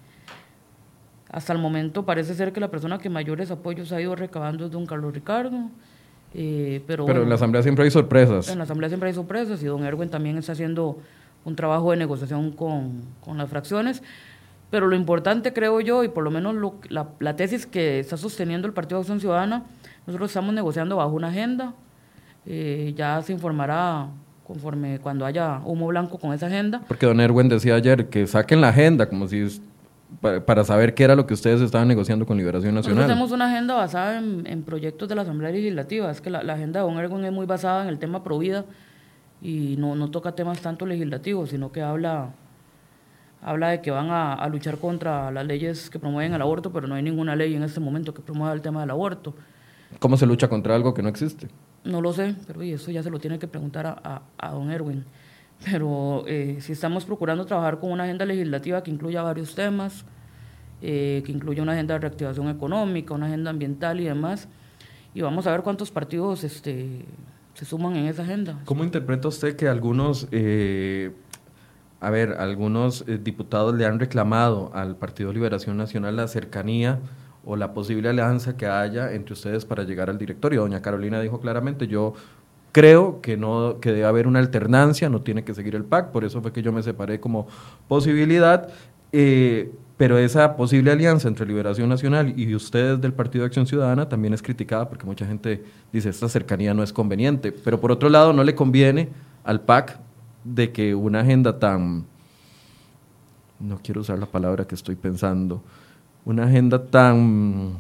hasta el momento parece ser que la persona que mayores apoyos ha ido recabando es don Carlos Ricardo. Eh, pero, pero en la Asamblea siempre hay sorpresas. En la Asamblea siempre hay sorpresas y don Erwin también está haciendo un trabajo de negociación con, con las fracciones. Pero lo importante, creo yo, y por lo menos la, la, tesis que está sosteniendo el Partido de Acción Ciudadana, nosotros estamos negociando bajo una agenda. Eh, ya se informará conforme cuando haya humo blanco con esa agenda. Porque don Erwin decía ayer que saquen la agenda, como si para, saber qué era lo que ustedes estaban negociando con Liberación Nacional. Nosotros tenemos una agenda basada en, proyectos de la Asamblea Legislativa. Es que la, agenda de Don Ergon es muy basada en el tema Provida y no, no toca temas tanto legislativos, sino que habla, habla de que van a, luchar contra las leyes que promueven el aborto, pero no hay ninguna ley en este momento que promueva el tema del aborto. ¿Cómo se lucha contra algo que no existe? No lo sé, pero eso ya se lo tiene que preguntar a, a, don Erwin pero eh, si estamos procurando trabajar con una agenda legislativa que incluya varios temas, eh, que incluya una agenda de reactivación económica, una agenda ambiental y demás, y vamos a ver cuántos partidos este, se suman en esa agenda. ¿Cómo interpreta usted que algunos, eh, a ver, algunos diputados le han reclamado al Partido Liberación Nacional la cercanía o la posible alianza que haya entre ustedes para llegar al directorio? Doña Carolina dijo claramente, yo Creo que, no, que debe haber una alternancia, no tiene que seguir el PAC, por eso fue que yo me separé como posibilidad. Eh, pero esa posible alianza entre Liberación Nacional y ustedes del Partido de Acción Ciudadana también es criticada porque mucha gente dice esta cercanía no es conveniente. Pero por otro lado, no le conviene al PAC de que una agenda tan, no quiero usar la palabra que estoy pensando, una agenda tan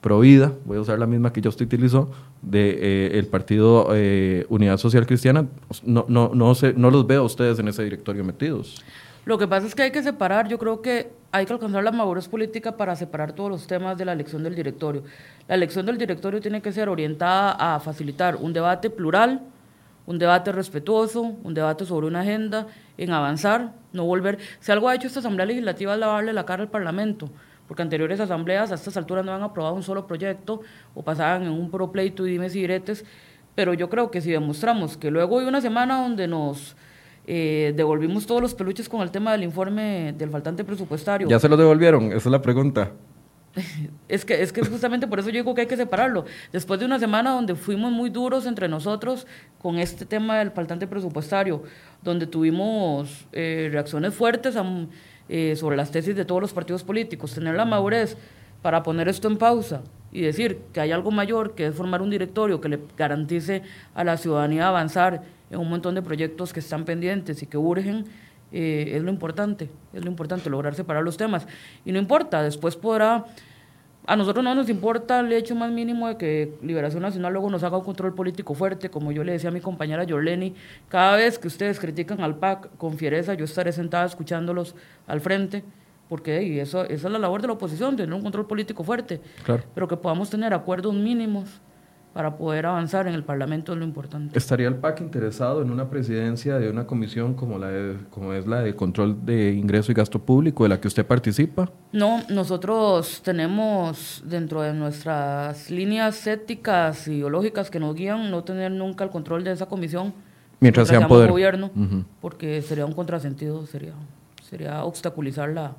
provida, voy a usar la misma que yo usted utilizó, de eh, Partido eh, Unidad Social Cristiana, no, no, no, sé, no los veo a ustedes en ese directorio metidos. Lo que pasa es que hay que separar, yo creo que hay que alcanzar la madurez política para separar todos los temas de la elección del directorio. La elección del directorio tiene que ser orientada a facilitar un debate plural, un debate respetuoso, un debate sobre una agenda, en avanzar, no volver. Si algo ha hecho esta Asamblea Legislativa es lavarle la cara al Parlamento porque anteriores asambleas a estas alturas no han aprobado un solo proyecto o pasaban en un pro pleito y dimes y diretes, pero yo creo que si demostramos que luego hay una semana donde nos eh, devolvimos todos los peluches con el tema del informe del faltante presupuestario. ¿Ya se lo devolvieron? Esa es la pregunta. [LAUGHS] Es que, es que justamente por eso yo digo que hay que separarlo. Después de una semana donde fuimos muy duros entre nosotros con este tema del faltante presupuestario, donde tuvimos eh, reacciones fuertes a, eh, sobre las tesis de todos los partidos políticos, tener la madurez para poner esto en pausa y decir que hay algo mayor, que es formar un directorio que le garantice a la ciudadanía avanzar en un montón de proyectos que están pendientes y que urgen, eh, es lo importante, es lo importante, lograr separar los temas. Y no importa, después podrá a nosotros no nos importa el hecho más mínimo de que Liberación Nacional luego nos haga un control político fuerte, como yo le decía a mi compañera Jorleni, cada vez que ustedes critican al PAC con fiereza, yo estaré sentada escuchándolos al frente, porque y eso, esa es la labor de la oposición, tener un control político fuerte, pero que podamos tener acuerdos mínimos para poder avanzar en el Parlamento es lo importante. ¿Estaría el PAC interesado en una presidencia de una comisión como, la como es la de control de ingreso y gasto público, de la que usted participa? No, nosotros tenemos dentro de nuestras líneas éticas y ideológicas que nos guían no tener nunca el control de esa comisión. Mientras sea poder. gobierno, porque sería un contrasentido, sería, sería obstaculizar la,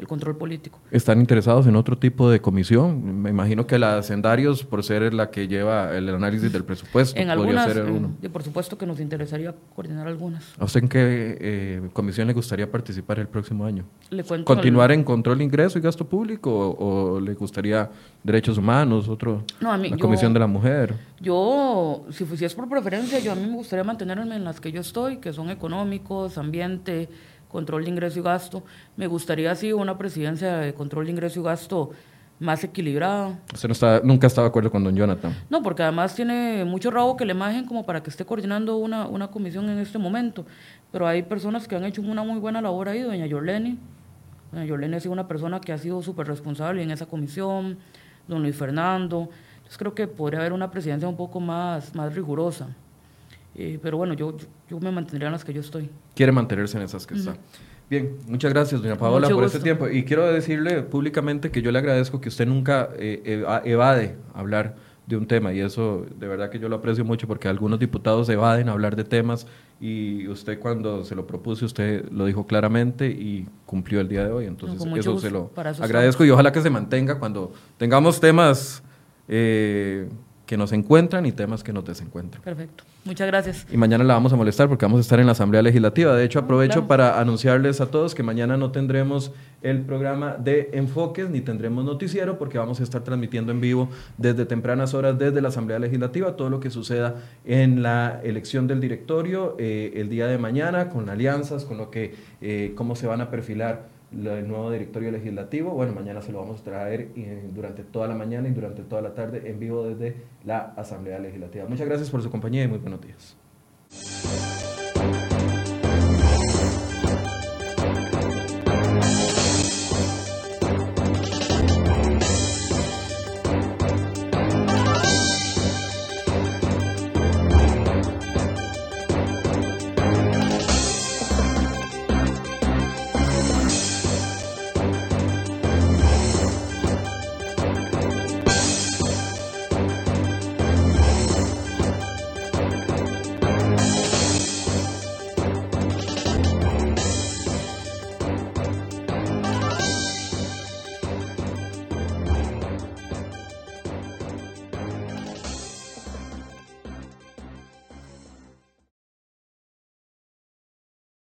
el control político. ¿Están interesados en otro tipo de comisión? Me imagino que la Hacendarios, por ser la que lleva el análisis del presupuesto, en algunas, ser uno. por supuesto que nos interesaría coordinar algunas. ¿A usted en qué eh, comisión le gustaría participar el próximo año? ¿Continuar en control de ingreso y gasto público o, le gustaría derechos humanos, otro, no, a mí, la comisión de la mujer? Yo, si fuese por preferencia, yo a mí me gustaría mantenerme en las que yo estoy, que son económicos, ambiente, control de ingreso y gasto. Me gustaría, sí, una presidencia de control de ingreso y gasto más equilibrada. Usted no está, nunca estaba de acuerdo con don Jonathan. No, porque además tiene mucho rabo que le imagen como para que esté coordinando una, una comisión en este momento. Pero hay personas que han hecho una muy buena labor ahí, doña Yorleni. Doña Yorleni ha sido una persona que ha sido súper responsable en esa comisión, don Luis Fernando. Entonces creo que podría haber una presidencia un poco más, más rigurosa. Eh, pero bueno, yo, yo, me mantendría en las que yo estoy. Quiere mantenerse en esas que está. Bien, muchas gracias, doña Paola, por este tiempo. Y quiero decirle públicamente que yo le agradezco que usted nunca eh, evade hablar de un tema y eso de verdad que yo lo aprecio mucho porque algunos diputados evaden hablar de temas y usted cuando se lo propuso usted lo dijo claramente y cumplió el día de hoy entonces eso se lo agradezco y ojalá que se mantenga cuando tengamos temas eh, que nos encuentran y temas que nos desencuentran. Perfecto. Muchas gracias. Y mañana la vamos a molestar porque vamos a estar en la Asamblea Legislativa. De hecho, aprovecho para anunciarles a todos que mañana no tendremos el programa de enfoques ni tendremos noticiero porque vamos a estar transmitiendo en vivo desde tempranas horas desde la Asamblea Legislativa todo lo que suceda en la elección del directorio eh, el día de mañana con alianzas, con lo que, eh, cómo se van a perfilar el nuevo directorio legislativo. Bueno, mañana se lo vamos a traer durante toda la mañana y durante toda la tarde en vivo desde la Asamblea Legislativa. Muchas gracias por su compañía y muy buenos días.